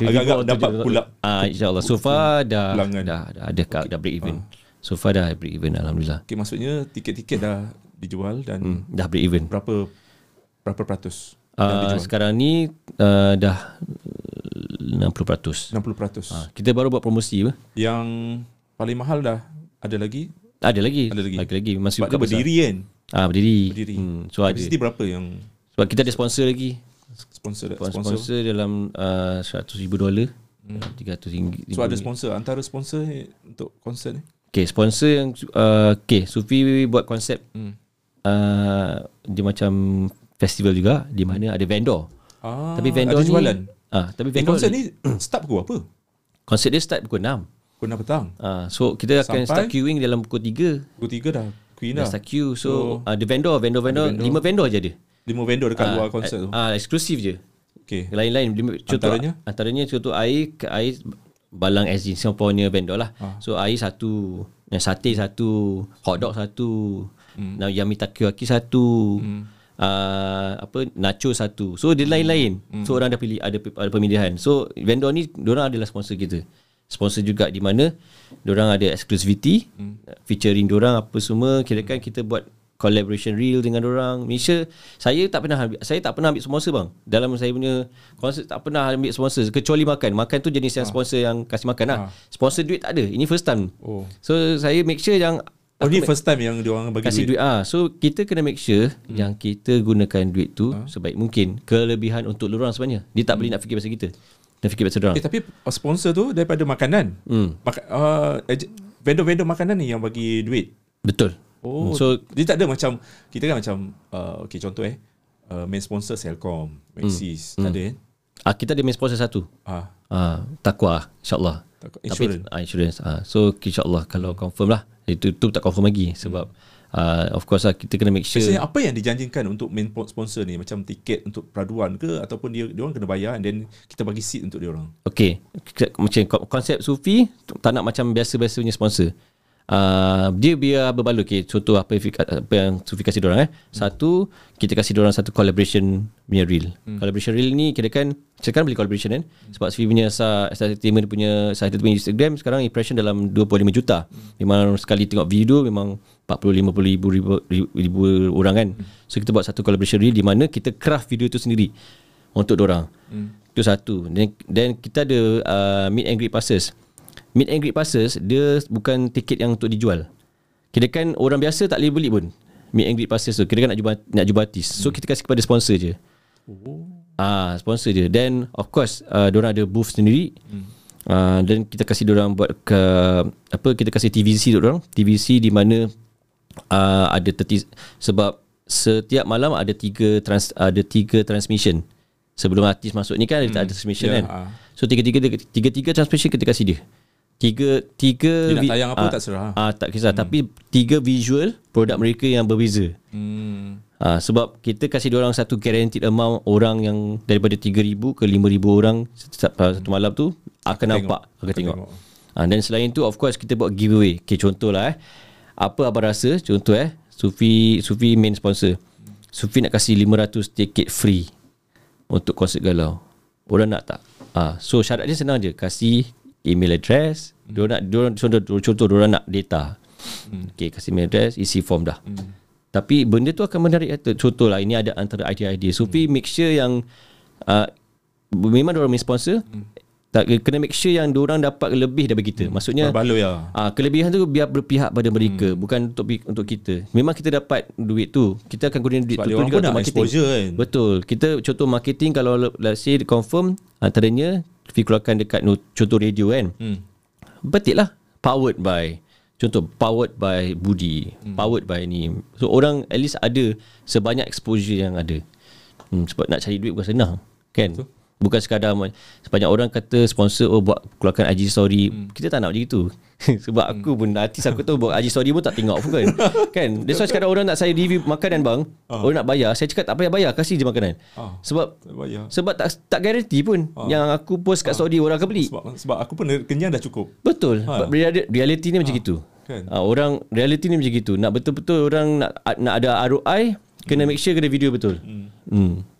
Agak-agak dapat dia- pula. Ah insya-Allah. So far dah Pulangan. dah dah ada okay. dah break even. So far dah break even alhamdulillah. Okay, maksudnya tiket-tiket dah dijual dan Hmm, dah break even. berapa berapa peratus Uh, sekarang ni uh, dah 60%. 60 peratus. Ah, kita baru buat promosi apa? Yang paling mahal dah ada lagi? Ada lagi. Ada lagi. Lagi lagi. Masih Sebab besar. berdiri kan? Ah berdiri. Berdiri. Hmm, so ada. Capacity berapa yang Sebab kita ada sponsor lagi. Sponsor Sponsor, sponsor? dalam uh, 100 ribu dolar. Hmm. 300 ringgit. So ada sponsor antara sponsor untuk konsert ni. Okay, sponsor yang uh, okay, Sufi buat konsep Hmm. uh, dia macam festival juga di mana ada vendor. Ah, tapi vendor ada ni jualan. Ah, tapi Eh, vendor konsert ni start pukul apa? konsep dia start pukul 6. Pukul 6 petang. Ah, so kita akan Sampai? start queuing dalam pukul 3. Pukul 3 dah queen Dah dah. start queue. So, ada vendor, vendor, vendor, vendor. lima vendor je ada. Lima vendor dekat luar konsert tu. Ah, eksklusif je. Okay. Lain-lain contoh Antaranya? antaranya contoh air air balang as in Singapore punya vendor lah. Ah. So air satu, yang sate satu, hotdog satu, Hmm. hmm. yami takoyaki satu. Hmm. Uh, apa nacho satu. So dia lain-lain. Hmm. So orang dah pilih ada ada pemilihan. So vendor ni orang adalah sponsor kita. Sponsor juga di mana orang ada exclusivity Hmm. featuring orang apa semua kirakan kita buat collaboration real dengan orang. Malaysia saya tak pernah ambil, saya tak pernah ambil sponsor bang. Dalam saya punya konsert tak pernah ambil sponsor kecuali makan. Makan tu jenis yang sponsor yang kasih makan lah. Ah. Sponsor duit tak ada. Ini first time. Oh. So saya make sure yang Oh ni first time yang dia orang bagi kasih duit. duit ah. So kita kena make sure hmm. yang kita gunakan duit tu Ah. sebaik mungkin. Kelebihan untuk orang sebenarnya. Dia tak boleh nak fikir pasal kita. Dia fikir pasal orang. Eh, tapi sponsor tu daripada makanan. Hmm. Maka, uh, ej- vendor-vendor makanan ni yang bagi duit. Betul. Oh, So dia tak ada macam kita kan macam uh, okay contoh eh uh, main sponsor Celcom, Maxis, hmm. tak ada kan? ah, kita ada main sponsor satu. Ah, Ah, takwa insyaAllah. Takwa. Tapi Insurance. ah, insurance. Ah, so insyaAllah kalau confirm lah. Itu tu tak confirm lagi sebab uh, of course lah kita kena make sure Biasanya apa yang dijanjikan untuk main po- sponsor ni macam tiket untuk peraduan ke ataupun dia dia orang kena bayar and then kita bagi seat untuk dia orang. Okay Macam ko- konsep Sufi Tak nak macam biasa-biasa punya sponsor uh, Dia biar berbaloi okay, Contoh apa apa yang Sufi kasih diorang eh. Satu Kita kasih diorang satu collaboration punya reel. Hmm. Collaboration reel ni kira kan Sekarang beli collaboration kan. Sebab Sufi punya Entertainment punya Star Entertainment Instagram Sekarang impression dalam 25 juta. Memang sekali tengok video Memang 40-50 ribu, ribu, ribu, ribu orang kan. So kita buat satu collaboration reel Di mana kita craft video tu sendiri Untuk diorang hmm. Itu satu. Dan, dan kita ada uh, Meet and greet passes Meet and greet passes Dia bukan tiket yang untuk dijual Kira kan orang biasa tak boleh beli pun Meet and greet passes tu Kira kan nak jumpa, nak jumpa artis So kita kasih kepada sponsor je Ah, sponsor je. Then of course uh, diorang ada booth sendiri. Hmm. Uh, dan kita kasih diorang buat ke apa kita kasih TVC untuk diorang. TVC di mana uh, ada 30 sebab setiap malam ada tiga trans ada tiga transmission. Sebelum artis masuk ni kan ada, ada transmission Ya, kan. So tiga-tiga tiga-tiga transmission kita kasih dia. Tiga tiga Dia nak tayang apa ah, tak serah. Ah tak kisah hmm. tapi tiga visual produk mereka yang berbeza. Hmm. Ha, sebab kita kasih orang satu guaranteed amount orang yang daripada 3,000 ke 5,000 orang setiap uh, satu malam tu akan nampak, akan tengok. tengok. Ha, dan selain tu of course kita buat giveaway. Okay, contohlah eh. Apa abang rasa? Contoh eh. Sufi Sufi main sponsor. Sufi nak kasih 500 tiket free untuk konsert galau. Orang nak tak? Ha, so syarat dia senang je. Kasih email address. Diorang nak diorang contoh contoh diorang nak data. Okay, kasih email address, isi form dah. Tapi benda tu akan menarik kata. Contohlah ini ada antara idea-idea. Sufi make sure yang uh, memang diorang main sponsor. Tak kena make sure yang diorang dapat lebih daripada kita. Maksudnya Berbaloi lah. Ah, kelebihan tu biar berpihak pada mereka, hmm. bukan untuk untuk kita. Memang kita dapat duit tu. Kita akan gunakan duit Sebab tu dia orang juga untuk marketing. kan. Betul. Kita contoh marketing kalau le- let's say confirm antaranya Fi keluarkan dekat contoh radio kan. Hmm. Betul lah. Powered by Contoh powered by Budi, hmm. powered by ni. So orang at least ada sebanyak exposure yang ada. Hmm, sebab nak cari duit bukan senang. Kan? Betul. Bukan sekadar sebanyak orang kata sponsor oh buat keluarkan IG story. Hmm. Kita tak nak macam itu. sebab aku pun artis aku tu buat IG story pun tak tengok pun kan. kan? That's why sekadar orang nak saya review makanan bang, orang nak bayar, saya cakap tak payah bayar, kasih je makanan. Ah. Sebab Tak bayar. sebab tak tak garanti pun yang aku post kat story orang akan beli. Sebab sebab aku pun kenyang dah cukup. Betul. Ha. Ha. Reality, ni macam gitu. kan. Ha, orang reality ni macam gitu. Nak betul-betul orang nak nak ada ROI, kena make sure kena video betul. Hmm. hmm.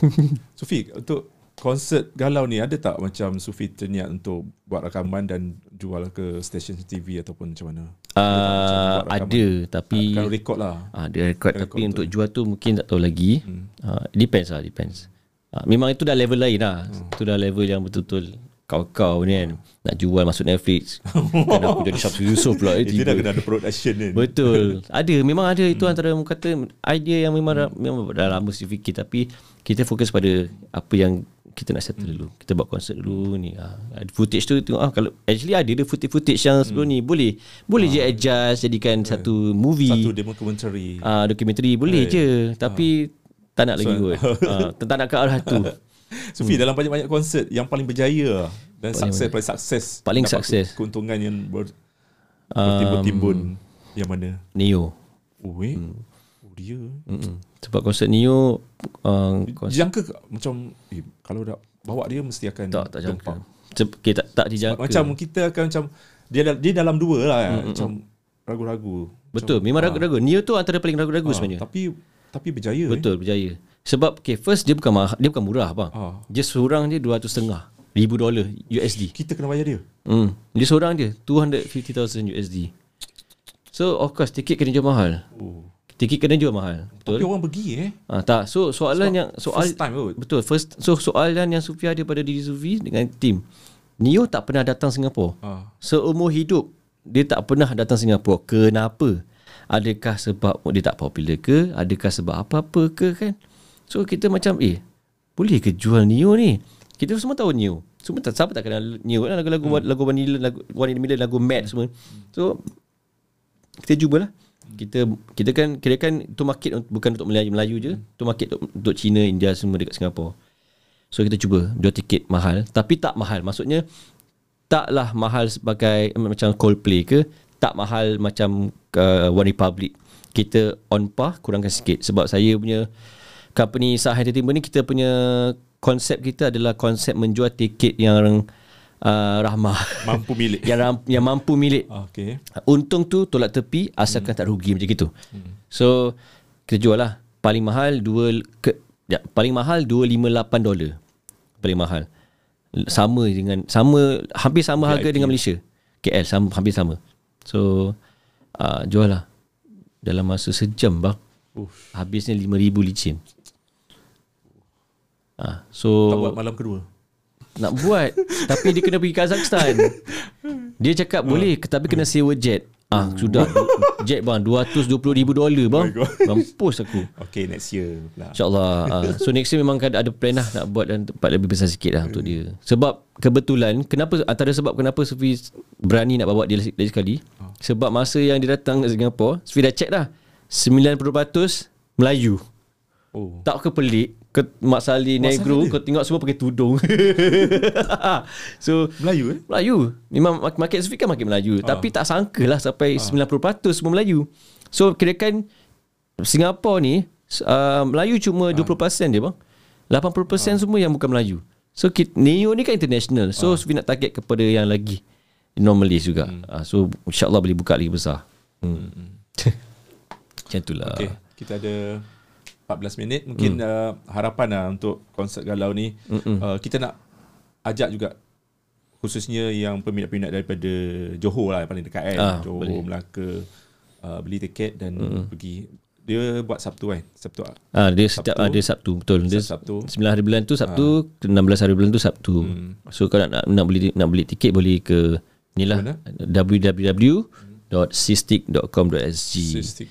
Sufi, untuk konsert galau ni ada tak macam Sufi terniat untuk buat rakaman dan jual ke stesen TV ataupun macam mana? Uh, buat rakaman? ada tapi Kalau rekod lah. Ah, dia record Record tapi untuk jual tu mungkin tak tahu lagi. Hmm. Ah, depends lah, depends. Ah, memang itu dah level lain lah. Hmm. Itu dah level yang betul-betul kau-kau ni kan. Nak jual masuk Netflix. kan aku jadi Syamsul Yusof pula. Eh, Itu dah kena ada production kan. Betul. Ada memang ada itu antara orang kata idea yang memang hmm. memang dah lama saya fikir tapi kita fokus pada apa yang kita nak settle dulu. Kita buat konsert dulu ni. Ha. Ada footage tu tengok ah kalau actually ada dia footage-footage yang sebelum ni boleh boleh je adjust jadikan satu movie. Satu documentary. Ah dokumentari boleh je tapi tak nak lagi kot. Ah tak nak ke arah tu. Sufi dalam banyak-banyak konsert yang paling berjaya dan sukses paling sukses. Paling sukses. Keuntungan yang ber, bertimbun-timbun yang mana? Neo. Oh eh. Oh dia. Mm-mm. Sebab konsert Neo uh, konsert Jangka macam eh, kalau dah bawa dia mesti akan tak tak jangka. Seb- Okay, tak tak dijangka. Macam kita akan macam dia dia dalam dua lah mm, macam ragu-ragu. Betul, macam, memang ah, ragu-ragu. Neo tu antara paling ragu-ragu ah, sebenarnya. Tapi tapi berjaya. Betul, berjaya. Sebab okay, first dia bukan mahal, dia bukan murah bang. Ah. Dia seorang dia 200 setengah ribu dolar USD. Kita kena bayar dia. Hmm. Dia seorang dia 250,000 USD. So of course tiket kena jual mahal. Oh. Tiket kena jual mahal. Tapi Betul? orang pergi eh. Ah tak. So soalan yang soal First time kot. Betul. First so soalan yang Sufi ada pada diri Sufi dengan tim. Neo tak pernah datang Singapura. Ah. Seumur hidup dia tak pernah datang Singapura. Kenapa? Adakah sebab dia tak popular ke? Adakah sebab apa-apa ke kan? So kita macam eh boleh ke jual Neo ni? Kita semua tahu Neo. Semua tak siapa tak kenal Neo kan lagu-lagu hmm. lagu Vanilla lagu One in the Million lagu Mad semua. So kita cubalah. Kita kita kan kira kan itu market bukan untuk Melayu Melayu je. Itu market untuk, untuk China, India semua dekat Singapura. So kita cuba jual tiket mahal tapi tak mahal. Maksudnya taklah mahal sebagai eh, macam Coldplay ke, tak mahal macam uh, One Republic kita on par kurangkan sikit sebab saya punya company Sah Entertainment ni kita punya konsep kita adalah konsep menjual tiket yang uh, rahmah Mampu milik. yang ram, yang mampu milik Okay. untung tu tolak tepi asalkan tak rugi macam gitu. So kita jual lah paling mahal dua ke ya, paling mahal 258 dolar. Paling mahal. Sama dengan sama hampir sama harga dengan Malaysia. KL sama hampir sama. So uh, jual lah dalam masa sejam bang. Uff. Habisnya 5000 licin. Ah, so Tak buat malam kedua. nak buat tapi dia kena pergi Kazakhstan. Dia cakap boleh tapi kena sewa jet. Ah sudah jet bang 220 ribu dolar bang. God. Mampus aku. Okay, next year pula. InsyaAllah uh, So next year memang ada, ada plan lah Nak buat dan tempat lebih besar sikit lah Untuk dia Sebab kebetulan Kenapa Antara sebab kenapa Sufi Berani nak bawa dia lagi sekali Sebab masa yang dia datang ke Singapura Sufi dah check dah 90% Melayu Oh. Tak ke pelik ke Mak Saleh Mak Negro? Kau tengok semua pakai tudung. So Melayu eh? Melayu. Memang market Sufi kan market Melayu. Ah. Tapi tak sangka lah Sampai 90% semua Melayu. So kirakan Singapura ni uh, Melayu cuma 20% dia bang. 80% semua yang bukan Melayu. So kita, Neo ni kan international. So Sufi nak target kepada yang lagi Non-Malays juga. Uh, So insyaAllah boleh buka lagi besar. Hmm. Macam tu lah. Okay, kita ada 14 minit. Mungkin Hmm. uh, harapan lah untuk konsert galau ni. Uh, kita nak ajak juga khususnya yang peminat-peminat daripada Johor lah yang paling dekat kan. Ah, Johor, boleh. Melaka. Uh, beli tiket dan pergi. Dia buat Sabtu kan? Sabtu. Ah dia setiap Sabtu. ada Sabtu betul. Dia Sabtu. 9 hari bulan tu Sabtu, 16 hari bulan tu Sabtu. So kalau nak nak beli nak beli tiket boleh ke ni lah Mana? www.sistik.com.sg. Sistik.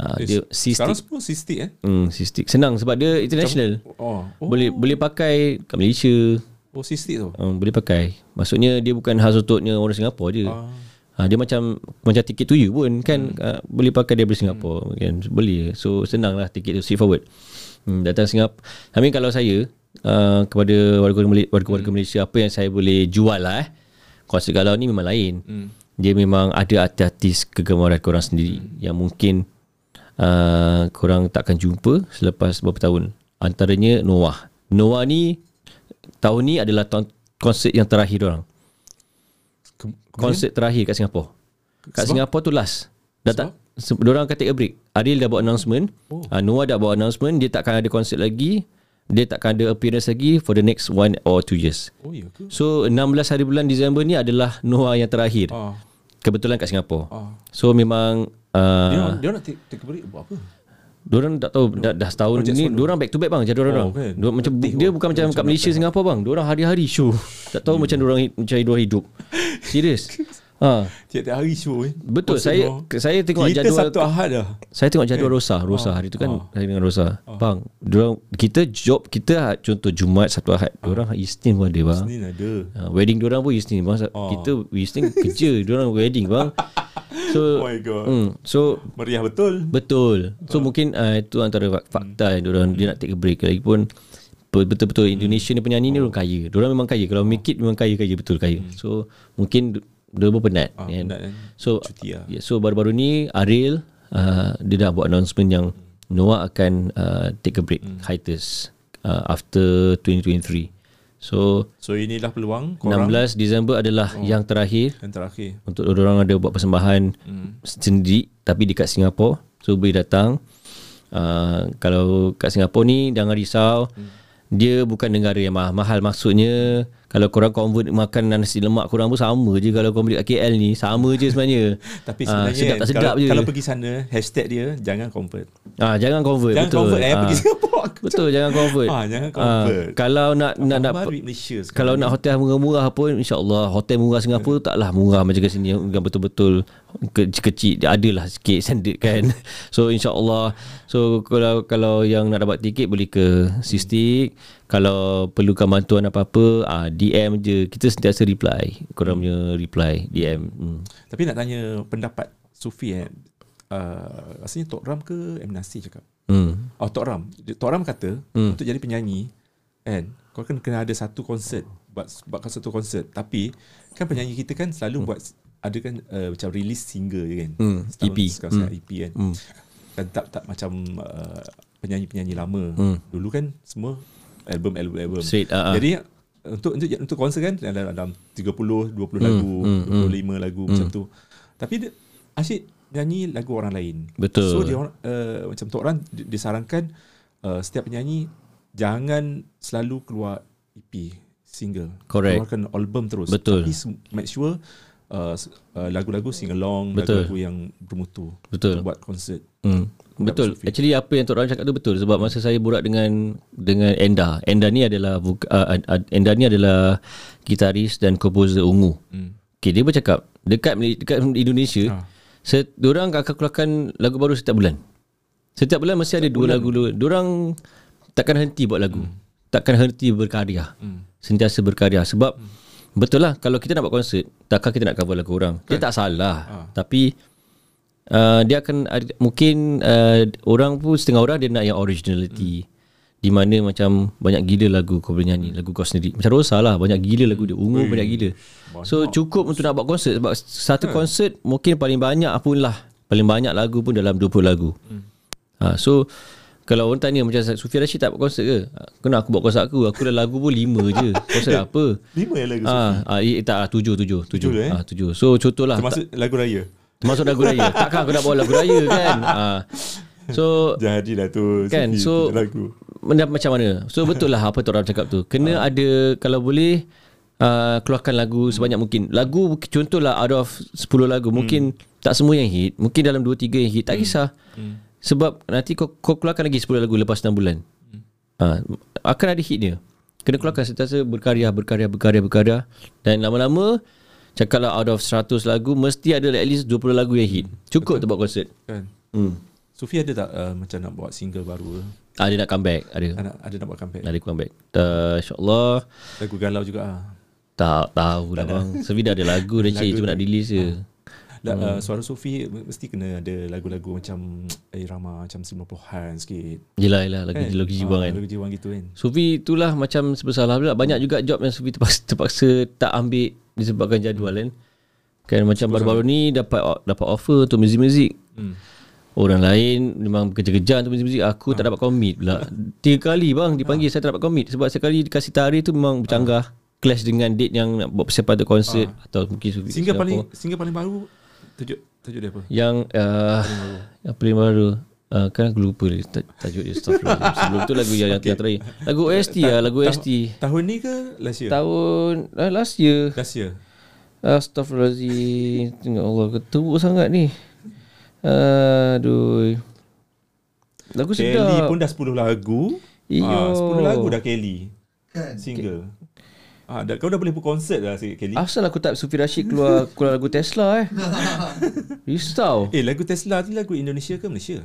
Ah Eh, dia Sekarang semua sistik eh? Hmm, Sistik senang sebab dia international. Oh, oh, Boleh boleh pakai kat Malaysia. oh sistik tu. Um, boleh pakai. Maksudnya dia bukan khas untuknya orang Singapura je. Ah. Ha, dia macam macam tiket to you pun kan hmm. uh, boleh pakai daripada Singapura hmm. kan boleh so senang lah tiket tu straightforward hmm, datang Singapura I mean kalau saya uh, kepada warga Mali- warga-warga hmm. Malaysia apa yang saya boleh jual lah eh konsert galau ni memang lain hmm. dia memang ada artis-artis kegemaran korang sendiri hmm. yang mungkin uh, korang takkan jumpa selepas beberapa tahun antaranya Noah Noah ni tahun ni adalah tahun konsert yang terakhir orang konsert terakhir kat Singapura. Kat Singapura tu last. Dah tak Diorang akan take a break. Adil dah buat announcement. Oh. Uh, Noah dah buat announcement. Dia takkan ada konsert lagi. Dia takkan ada appearance lagi for the next one or two years. Oh, ya ke? So 16 hari bulan Disember ni adalah Noah yang terakhir. Ah. Kebetulan kat Singapura. Ah. So memang Dia, uh, dia nak take, take a break buat apa? Diorang tak tahu dah, dah setahun Project ni diorang back to back bang Oh, orang. kan. Diorang macam Letih, dia oh. bukan macam Macam kat Malaysia Singapura bang. Diorang hari-hari show. Tak tahu macam diorang mencari diorang hidup. Serius. Ha. Tiap-tiap hari show eh. Betul Konsert saya Noah. saya tengok Kita jadual Sabtu Ahad dah. saya tengok jadual Rosa. Rosa hari tu kan hari dengan Rosa. Bang diorang kita job kita contoh Jumaat Sabtu Ahad diorang hari Isnin pun ada bang. Senin ada. Ha, wedding diorang pun Isnin bang. Kita Isnin kerja diorang wedding bang. So Oh my god. hmm, so Meriah betul. betul. So mungkin uh, itu antara fak- fakta yang diorang dia nak take a break. Lagipun pe- betul-betul Indonesia ni penyanyi ni orang kaya. Diorang memang kaya. Kalau make it memang kaya-kaya. Betul kaya. So mungkin dia pun penat Ah, kan? penat kan. so Cuti lah. yeah, so baru-baru ni Ariel uh, dia dah buat announcement yang Noah akan uh, take a break Hmm. hiatus uh, after 2023 so So inilah peluang korang 16 Disember adalah Oh. yang terakhir yang terakhir. untuk orang ada buat persembahan Hmm. sendiri tapi dekat Singapura so boleh datang uh, kalau kat Singapura ni jangan risau Hmm. dia bukan negara yang mahal, mahal maksudnya kalau korang convert makan nasi lemak korang pun sama je kalau korang beli kat KL ni sama je sebenarnya Tapi Ah, sebenarnya sedap tak sedap kalau, je kalau pergi sana hashtag dia jangan convert. ah, jangan convert Jangan betul convert eh Ah, pergi Singapura. betul jangan convert Ah, jangan Ah, convert. kalau nak nak nak duit Malaysia. Kalau nak hotel murah-murah pun InsyaAllah Hotel murah Singapura Taklah murah macam kat sini Yang betul-betul Kecil-kecil adalah sikit standard kan So insyaAllah So kalau kalau yang nak dapat tiket Boleh ke Sistik Kalau perlukan bantuan apa-apa ah, DM je Kita sentiasa reply Korang punya reply DM hmm. Tapi nak tanya pendapat Sufi eh. Uh, rasanya Tok Ram ke M. Nasir cakap? Hmm. Oh Tok Ram. Tok Ram kata hmm. untuk jadi penyanyi kan kau kan kena ada satu konsert buat buat satu konsert tapi kan penyanyi kita kan selalu hmm. buat ada kan uh, macam release single je kan. Hmm, Setahun EP. Sekarang hmm. EP kan. Hmm. Kan tak tak macam uh, penyanyi-penyanyi lama. Hmm. Dulu kan semua album album album. Straight, ah, ah. Jadi untuk untuk untuk konser kan ada dalam 30 20 Hmm, lagu, hmm, 25 lagu macam tu. Tapi dia asyik nyanyi lagu orang lain. Betul. So dia uh, macam tu orang di- disarankan uh, setiap penyanyi jangan selalu keluar EP single. Correct. Keluarkan album terus. Betul. Tapi make sure uh, uh, lagu-lagu sing along, Betul. lagu-lagu yang bermutu. Betul. Buat konsert. Hmm. Betul. Actually apa yang Tok Ram cakap tu betul sebab masa saya borak dengan dengan Enda. Enda ni adalah vok- uh, uh, Enda ni adalah gitaris dan komposer ungu. Hmm. Okay, dia bercakap dekat dekat Indonesia, Ha. set, diorang akan keluarkan lagu baru setiap bulan. Setiap bulan mesti ada dua lagu dulu. Diorang takkan henti buat lagu. Hmm. Takkan henti berkarya. Hmm. Sentiasa berkarya sebab hmm. Betul lah kalau kita nak buat konsert, takkan kita nak cover lagu orang. Dia tak salah. Ha. Tapi uh, dia akan ada, mungkin uh, orang pun setengah orang dia nak yang originality. Hmm. Di mana macam banyak gila lagu kau boleh nyanyi, lagu kau sendiri. Macam Rosa lah, banyak gila lagu dia. Ungu banyak gila. So cukup untuk nak buat konsert sebab satu konsert mungkin paling banyak pun lah. Paling banyak lagu pun dalam 20 lagu. Hmm. Ha, so kalau orang tanya macam Sufi Rashid tak buat konsert ke? Kena aku buat konsert aku. Aku dah lagu pun 5 je. Konsert apa? Lima ya lagu Ah, ah, eh, tak, ah, tujuh, tujuh, tujuh. Tujuh eh? Ah, tujuh. So contohlah. Termasuk lagu raya. Termasuk lagu raya Takkan aku nak bawa lagu raya kan ha. So Jadilah tu Kan, Sufi so- lagu. Macam mana So betul lah Apa tu orang cakap tu Kena Ah. ada Kalau boleh uh, Keluarkan lagu sebanyak mungkin Lagu Contohlah out of 10 lagu Mungkin Tak semua yang hit Mungkin dalam 2-3 yang hit Tak kisah Sebab nanti kau, kau keluarkan lagi 10 lagu Lepas 6 bulan. Ha, Akan ada hit dia. Kena keluarkan sentiasa berkarya Berkarya Berkarya Berkarya. Dan lama-lama Cakaplah out of 100 lagu Mesti ada at least 20 lagu yang hit. Cukup untuk buat konsert. Kan. hmm. Sufi ada tak uh, macam nak buat single baru? Ah, dia nak comeback Ada. Ada, ada nak buat comeback? Ada comeback uh, InsyaAllah. Lagu galau juga ah. Tak tahu lah bang. Sevi dah ada lagu dah cik. Cuma nak release je La, uh, suara Sufi mesti kena ada lagu-lagu macam irama macam 90-an sikit. Yelah yelah Lagu, Kan? lagu jiwang Ah, kan Lagu jiwang gitu kan. Sufi itulah macam sebesar lah Banyak juga job yang Sufi terpaksa, terpaksa tak ambil Disebabkan jadual kan Kan macam baru-baru ni dapat dapat offer untuk muzik-muzik. Hmm. Orang lain memang kejar-kejar untuk muzik-muzik. Aku tak dapat commit pula. Tiga kali bang dipanggil saya tak dapat commit. Sebab sekali dikasih tarikh tu memang bercanggah. Clash dengan date yang nak buat persiapan untuk konsert. Atau mungkin Sufi. Single Singapore. paling single paling baru tajuk tajuk dia apa? Yang uh, yang paling baru uh, kan aku lupa dia taj- tajuk dia Astaghfirullah. Sebelum tu lagu yang, okay. yang terakhir. Lagu OST lah, lagu OST. Tahun ni ke last year? Tahun uh, last year. Last year. Astaghfirullahaladzim. Tengok Allah ketua sangat ni. Aduh. Lagu Kelly sedap. pun dah 10 lagu. Iyo. Ah, 10 lagu dah Kelly. Single. Ah, dah, kau dah boleh berkonsert dah sikit Kelly. Asal aku tak Sufi Rashid keluar keluar lagu Tesla eh. Risau. Eh lagu Tesla ni lagu Indonesia ke Malaysia?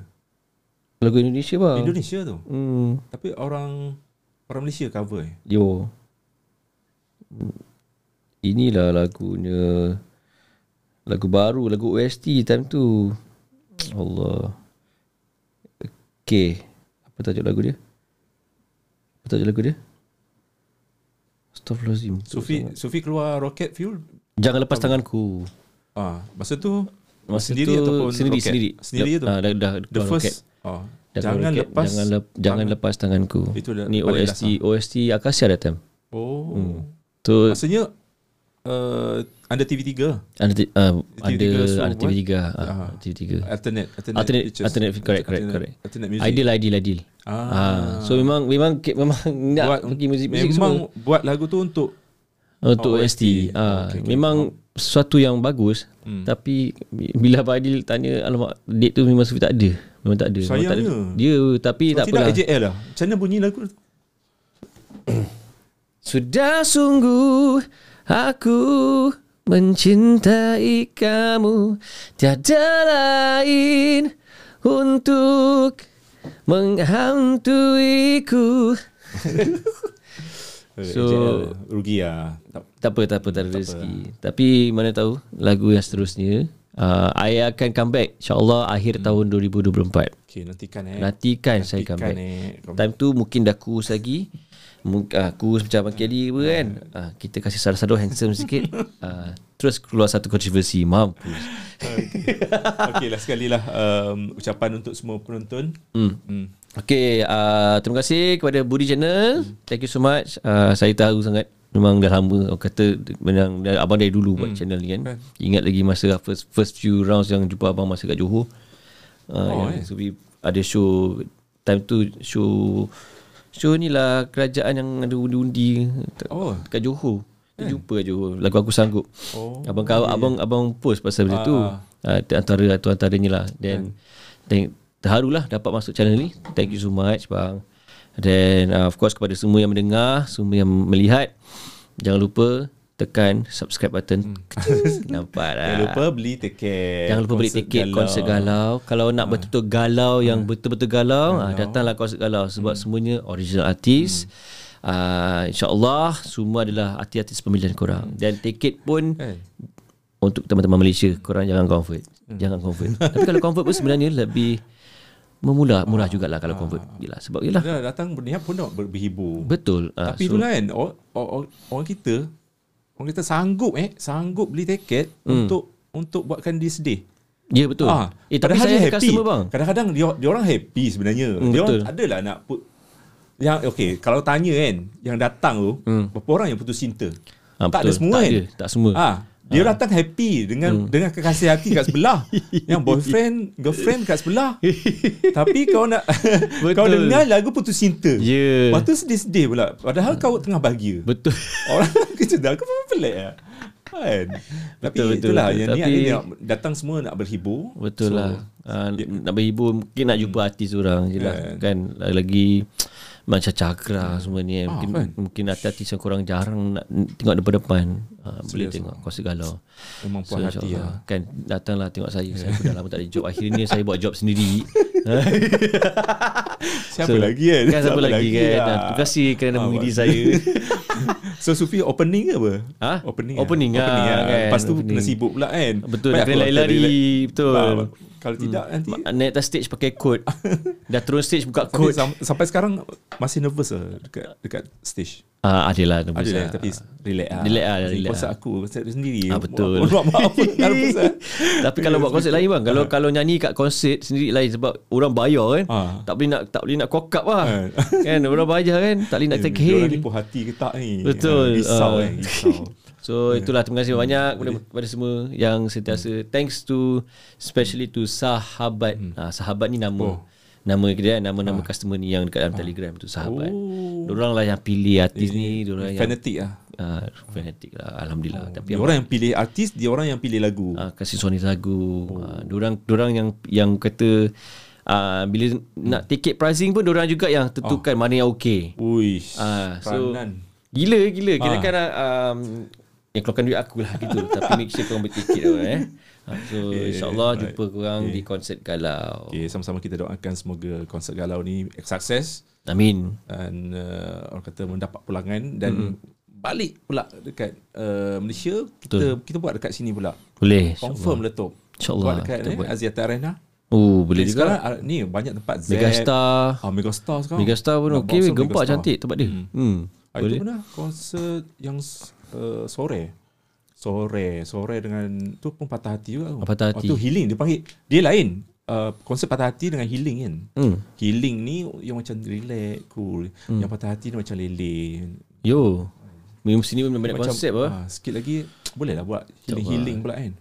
Lagu Indonesia bang. Indonesia tu. Hmm. Tapi orang orang Malaysia cover eh. Yo. Inilah lagunya. Lagu baru, lagu OST time tu. Allah. Okay. Apa tajuk lagu dia? Apa tajuk lagu dia? Astaghfirullahaladzim. Sufi Sufi keluar Rocket Fuel. Jangan lepas tanganku. Ah, masa tu Masa sendiri tu ataupun sendiri, Rocket? sendiri. Sendiri tu. Ah, dah, dah, The first roket. oh, Dah jangan roket. lepas jangan, lep, jangan lepas tanganku. Itu dah Ni OST OST Akasia that time. Oh. Tu Maksudnya uh, under TV3 ada uh, ada TV3 so ada TV3 ah Ah. TV3. alternate alternate Alternate alternate correct correct correct. alternate music. Ideal ideal ideal. Ah. Ah. So memang memang memang nak buat pergi muzik-muzik memang semua buat lagu tu untuk untuk Oh, OST. OST. Ah, Okay, okay. memang sesuatu yang bagus Hmm. tapi bila Abang Adil tanya alamak date tu memang Sufi tak ada. Memang tak ada. Memang tak ada. Sayangnya. Dia tapi tak tidak apalah. AJL lah. Macam mana bunyi lagu? Sudah sungguh aku mencintai kamu Tiada lain untuk menghantuiku. So- rugi lah. Tak, Tak apa, tak apa, tak ada rezeki. Tapi mana tahu lagu yang seterusnya uh, I akan comeback InsyaAllah akhir tahun 2024 okay, nantikan eh. Nantikan saya Nantikan comeback. eh. Time tu mungkin dah kurus lagi Mungkin uh, kurus macam Abang Kelly apa kan uh, Kita kasih sadu-sadu handsome sikit uh, terus keluar satu kontroversi. Mampus. Okey lah sekali lah um, ucapan untuk semua penonton. Hmm. Hmm. Okay, uh, terima kasih kepada Budi Channel. Thank you so much. Uh, saya tahu sangat memang dah lama orang kata memang dah, abang dari dulu buat channel ni kan. Kan. Ingat lagi masa first first few rounds yang jumpa abang masa kat Johor. Uh, Oh, yang eh. Ada show time tu show show ni lah kerajaan yang ada undi-undi Oh. kat Johor. Kita jumpa Johor. Lagu aku sanggup. Oh, abang kau abang abang post pasal benda tu. Uh, antara tu antaranya lah. Then terharulah dapat masuk channel ni. Thank you so much bang. Dan uh, of course kepada semua yang mendengar, semua yang melihat, jangan lupa tekan subscribe button. Nampak lah. Jangan lupa beli tiket. Jangan lupa beli tiket konsert galau. Kalau nak betul-betul galau yang Hmm. betul-betul galau, ah, datanglah konsert galau sebab semuanya original artis. Hmm. Uh, InsyaAllah semua adalah artis-artis pemilihan korang. Dan tiket pun Eh. untuk teman-teman Malaysia korang jangan convert. Hmm. Jangan convert. Tapi kalau convert pun sebenarnya lebih memula murah jugalah Ah. kalau convert. Yelah sebab yelah datang berniat pun nak ber- berhibur. betul. Ah, Tapi itulah kan orang, orang, orang kita orang kita sanggup eh sanggup beli tiket Hmm. untuk untuk buatkan dia sedih. Ya betul. Ah, eh tapi saya ada customer bang. Kadang-kadang dia dia orang happy sebenarnya. Hmm, dia betul. orang adalah nak put yang okey kalau tanya kan yang datang tu Hmm. berapa orang yang putus cinta? Ah, tak ada betul. semua tak kan? Ada, tak semua. Ah, dia datang happy dengan Hmm. dengan kekasih hati kat sebelah. yang boyfriend, girlfriend kat sebelah. Tapi kau nak kau Betul. dengar lagu putus cinta. Ya. Lepas tu sedih-sedih pula. Padahal kau tengah bahagia. Betul. Orang kerja dah Kau pun pelik lah Kan Tapi Betul, betul, itulah betul. Yang niat Tapi- dia nak Datang semua nak berhibur Betul So, lah. Uh, nak berhibur mungkin nak jumpa artis orang je lah kan lagi macam cakra semua ni Ah, mungkin kan? mungkin artis yang korang jarang nak tengok depan-depan uh, boleh tengok kongsi galau. Memang puas hati insyaAllah, lah Kan datanglah tengok saya. Saya pun dah lama tak ada job. Akhirnya saya buat job sendiri. Siapa lagi kan Kan siapa lagi kan. lah. Ah, Terima kasih kerana Ah, bagus. saya. So Sufi opening ke apa? Ha? Opening Opening lah. Opening lah. kan. Lepas tu Opening. kena sibuk pula kan Betul, Banyak kena lari-lari, betul. Kalau tidak nanti Naik atas stage pakai kod. Dah turun stage buka kod. sam- sampai sekarang masih nervous lah dekat dekat stage. Ah, adalah Ada nervous lah, lah. tapi relax lah. Relax lah, relax Konsert lah. aku, konsert sendiri. Ah, betul. Buat maaf, nervous lah. Tapi kalau buat konsert lain bang, kalau kalau nyanyi kat konsert sendiri lain sebab orang bayar kan. Ah. Tak boleh nak tak boleh nak kokap lah. Ah. kan orang bayar kan, tak boleh nak take Dia orang hail. ni puas hati ke tak ni? Betul. Ah, Risau Ah. kan, risau. So itulah terima kasih banyak kepada, kepada semua yang sentiasa thanks to especially to sahabat. Ah, sahabat ni nama Hmm. Oh. nama dia nama-nama customer ni yang dekat dalam Telegram tu sahabat. Oh. Diorang lah yang pilih artis ni, diorang yang Fanatik lah. ah, fanatik lah alhamdulillah. Tapi Dia orang yang pilih artis, dia orang yang pilih lagu. uh, kasih Sony lagu. Oh. Uh, diorang diorang yang yang kata uh, bila nak tiket pricing pun diorang juga yang tentukan oh. mana yang okey. Uish. Ah, so peranan. gila gila kira kan um, yang keluarkan duit aku lah gitu tapi make sure korang beli tu eh. Ah, so Okay, insyaallah alright. jumpa korang di konsert galau. Okay, sama-sama kita doakan semoga konsert galau ni sukses Amin. dan uh, orang kata mendapat pulangan dan balik pula dekat uh, Malaysia kita kita buat dekat sini pula. Boleh. Confirm letup. InsyaAllah, Buat dekat eh. Aziata Arena. Oh, boleh Okay, juga. sekarang ah, ni banyak tempat Z. Megastar. Ah, Megastar sekarang. Megastar pun okey gempak cantik tempat dia. Hmm. Ah, itu mana konsert yang uh, sore. Sore, sore dengan tu pun patah hati juga. tu. Ah, patah hati. Oh, tu healing dia panggil. Dia lain. Uh, konsert patah hati dengan healing kan. Hmm. Healing ni yang macam relax, cool. Hmm. Yang patah hati ni macam lele. Yo. Mesti ni memang banyak Macam, konsep ah. Sikit lagi boleh lah buat healing, healing pula kan.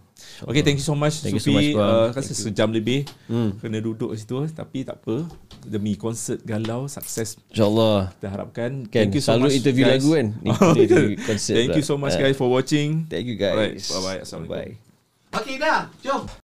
Okay, thank you so much Thank you so much, uh, rasa sejam lebih Hmm. kena duduk situ tapi tak apa. Demi konsert galau sukses InsyaAllah. kita harapkan. Kan, selalu interview lagu kan. Ni interview konsert Thank pula. you so much Ah. guys for watching. Thank you guys. Alright, bye-bye. Assalamualaikum. Bye. Okey dah, jom.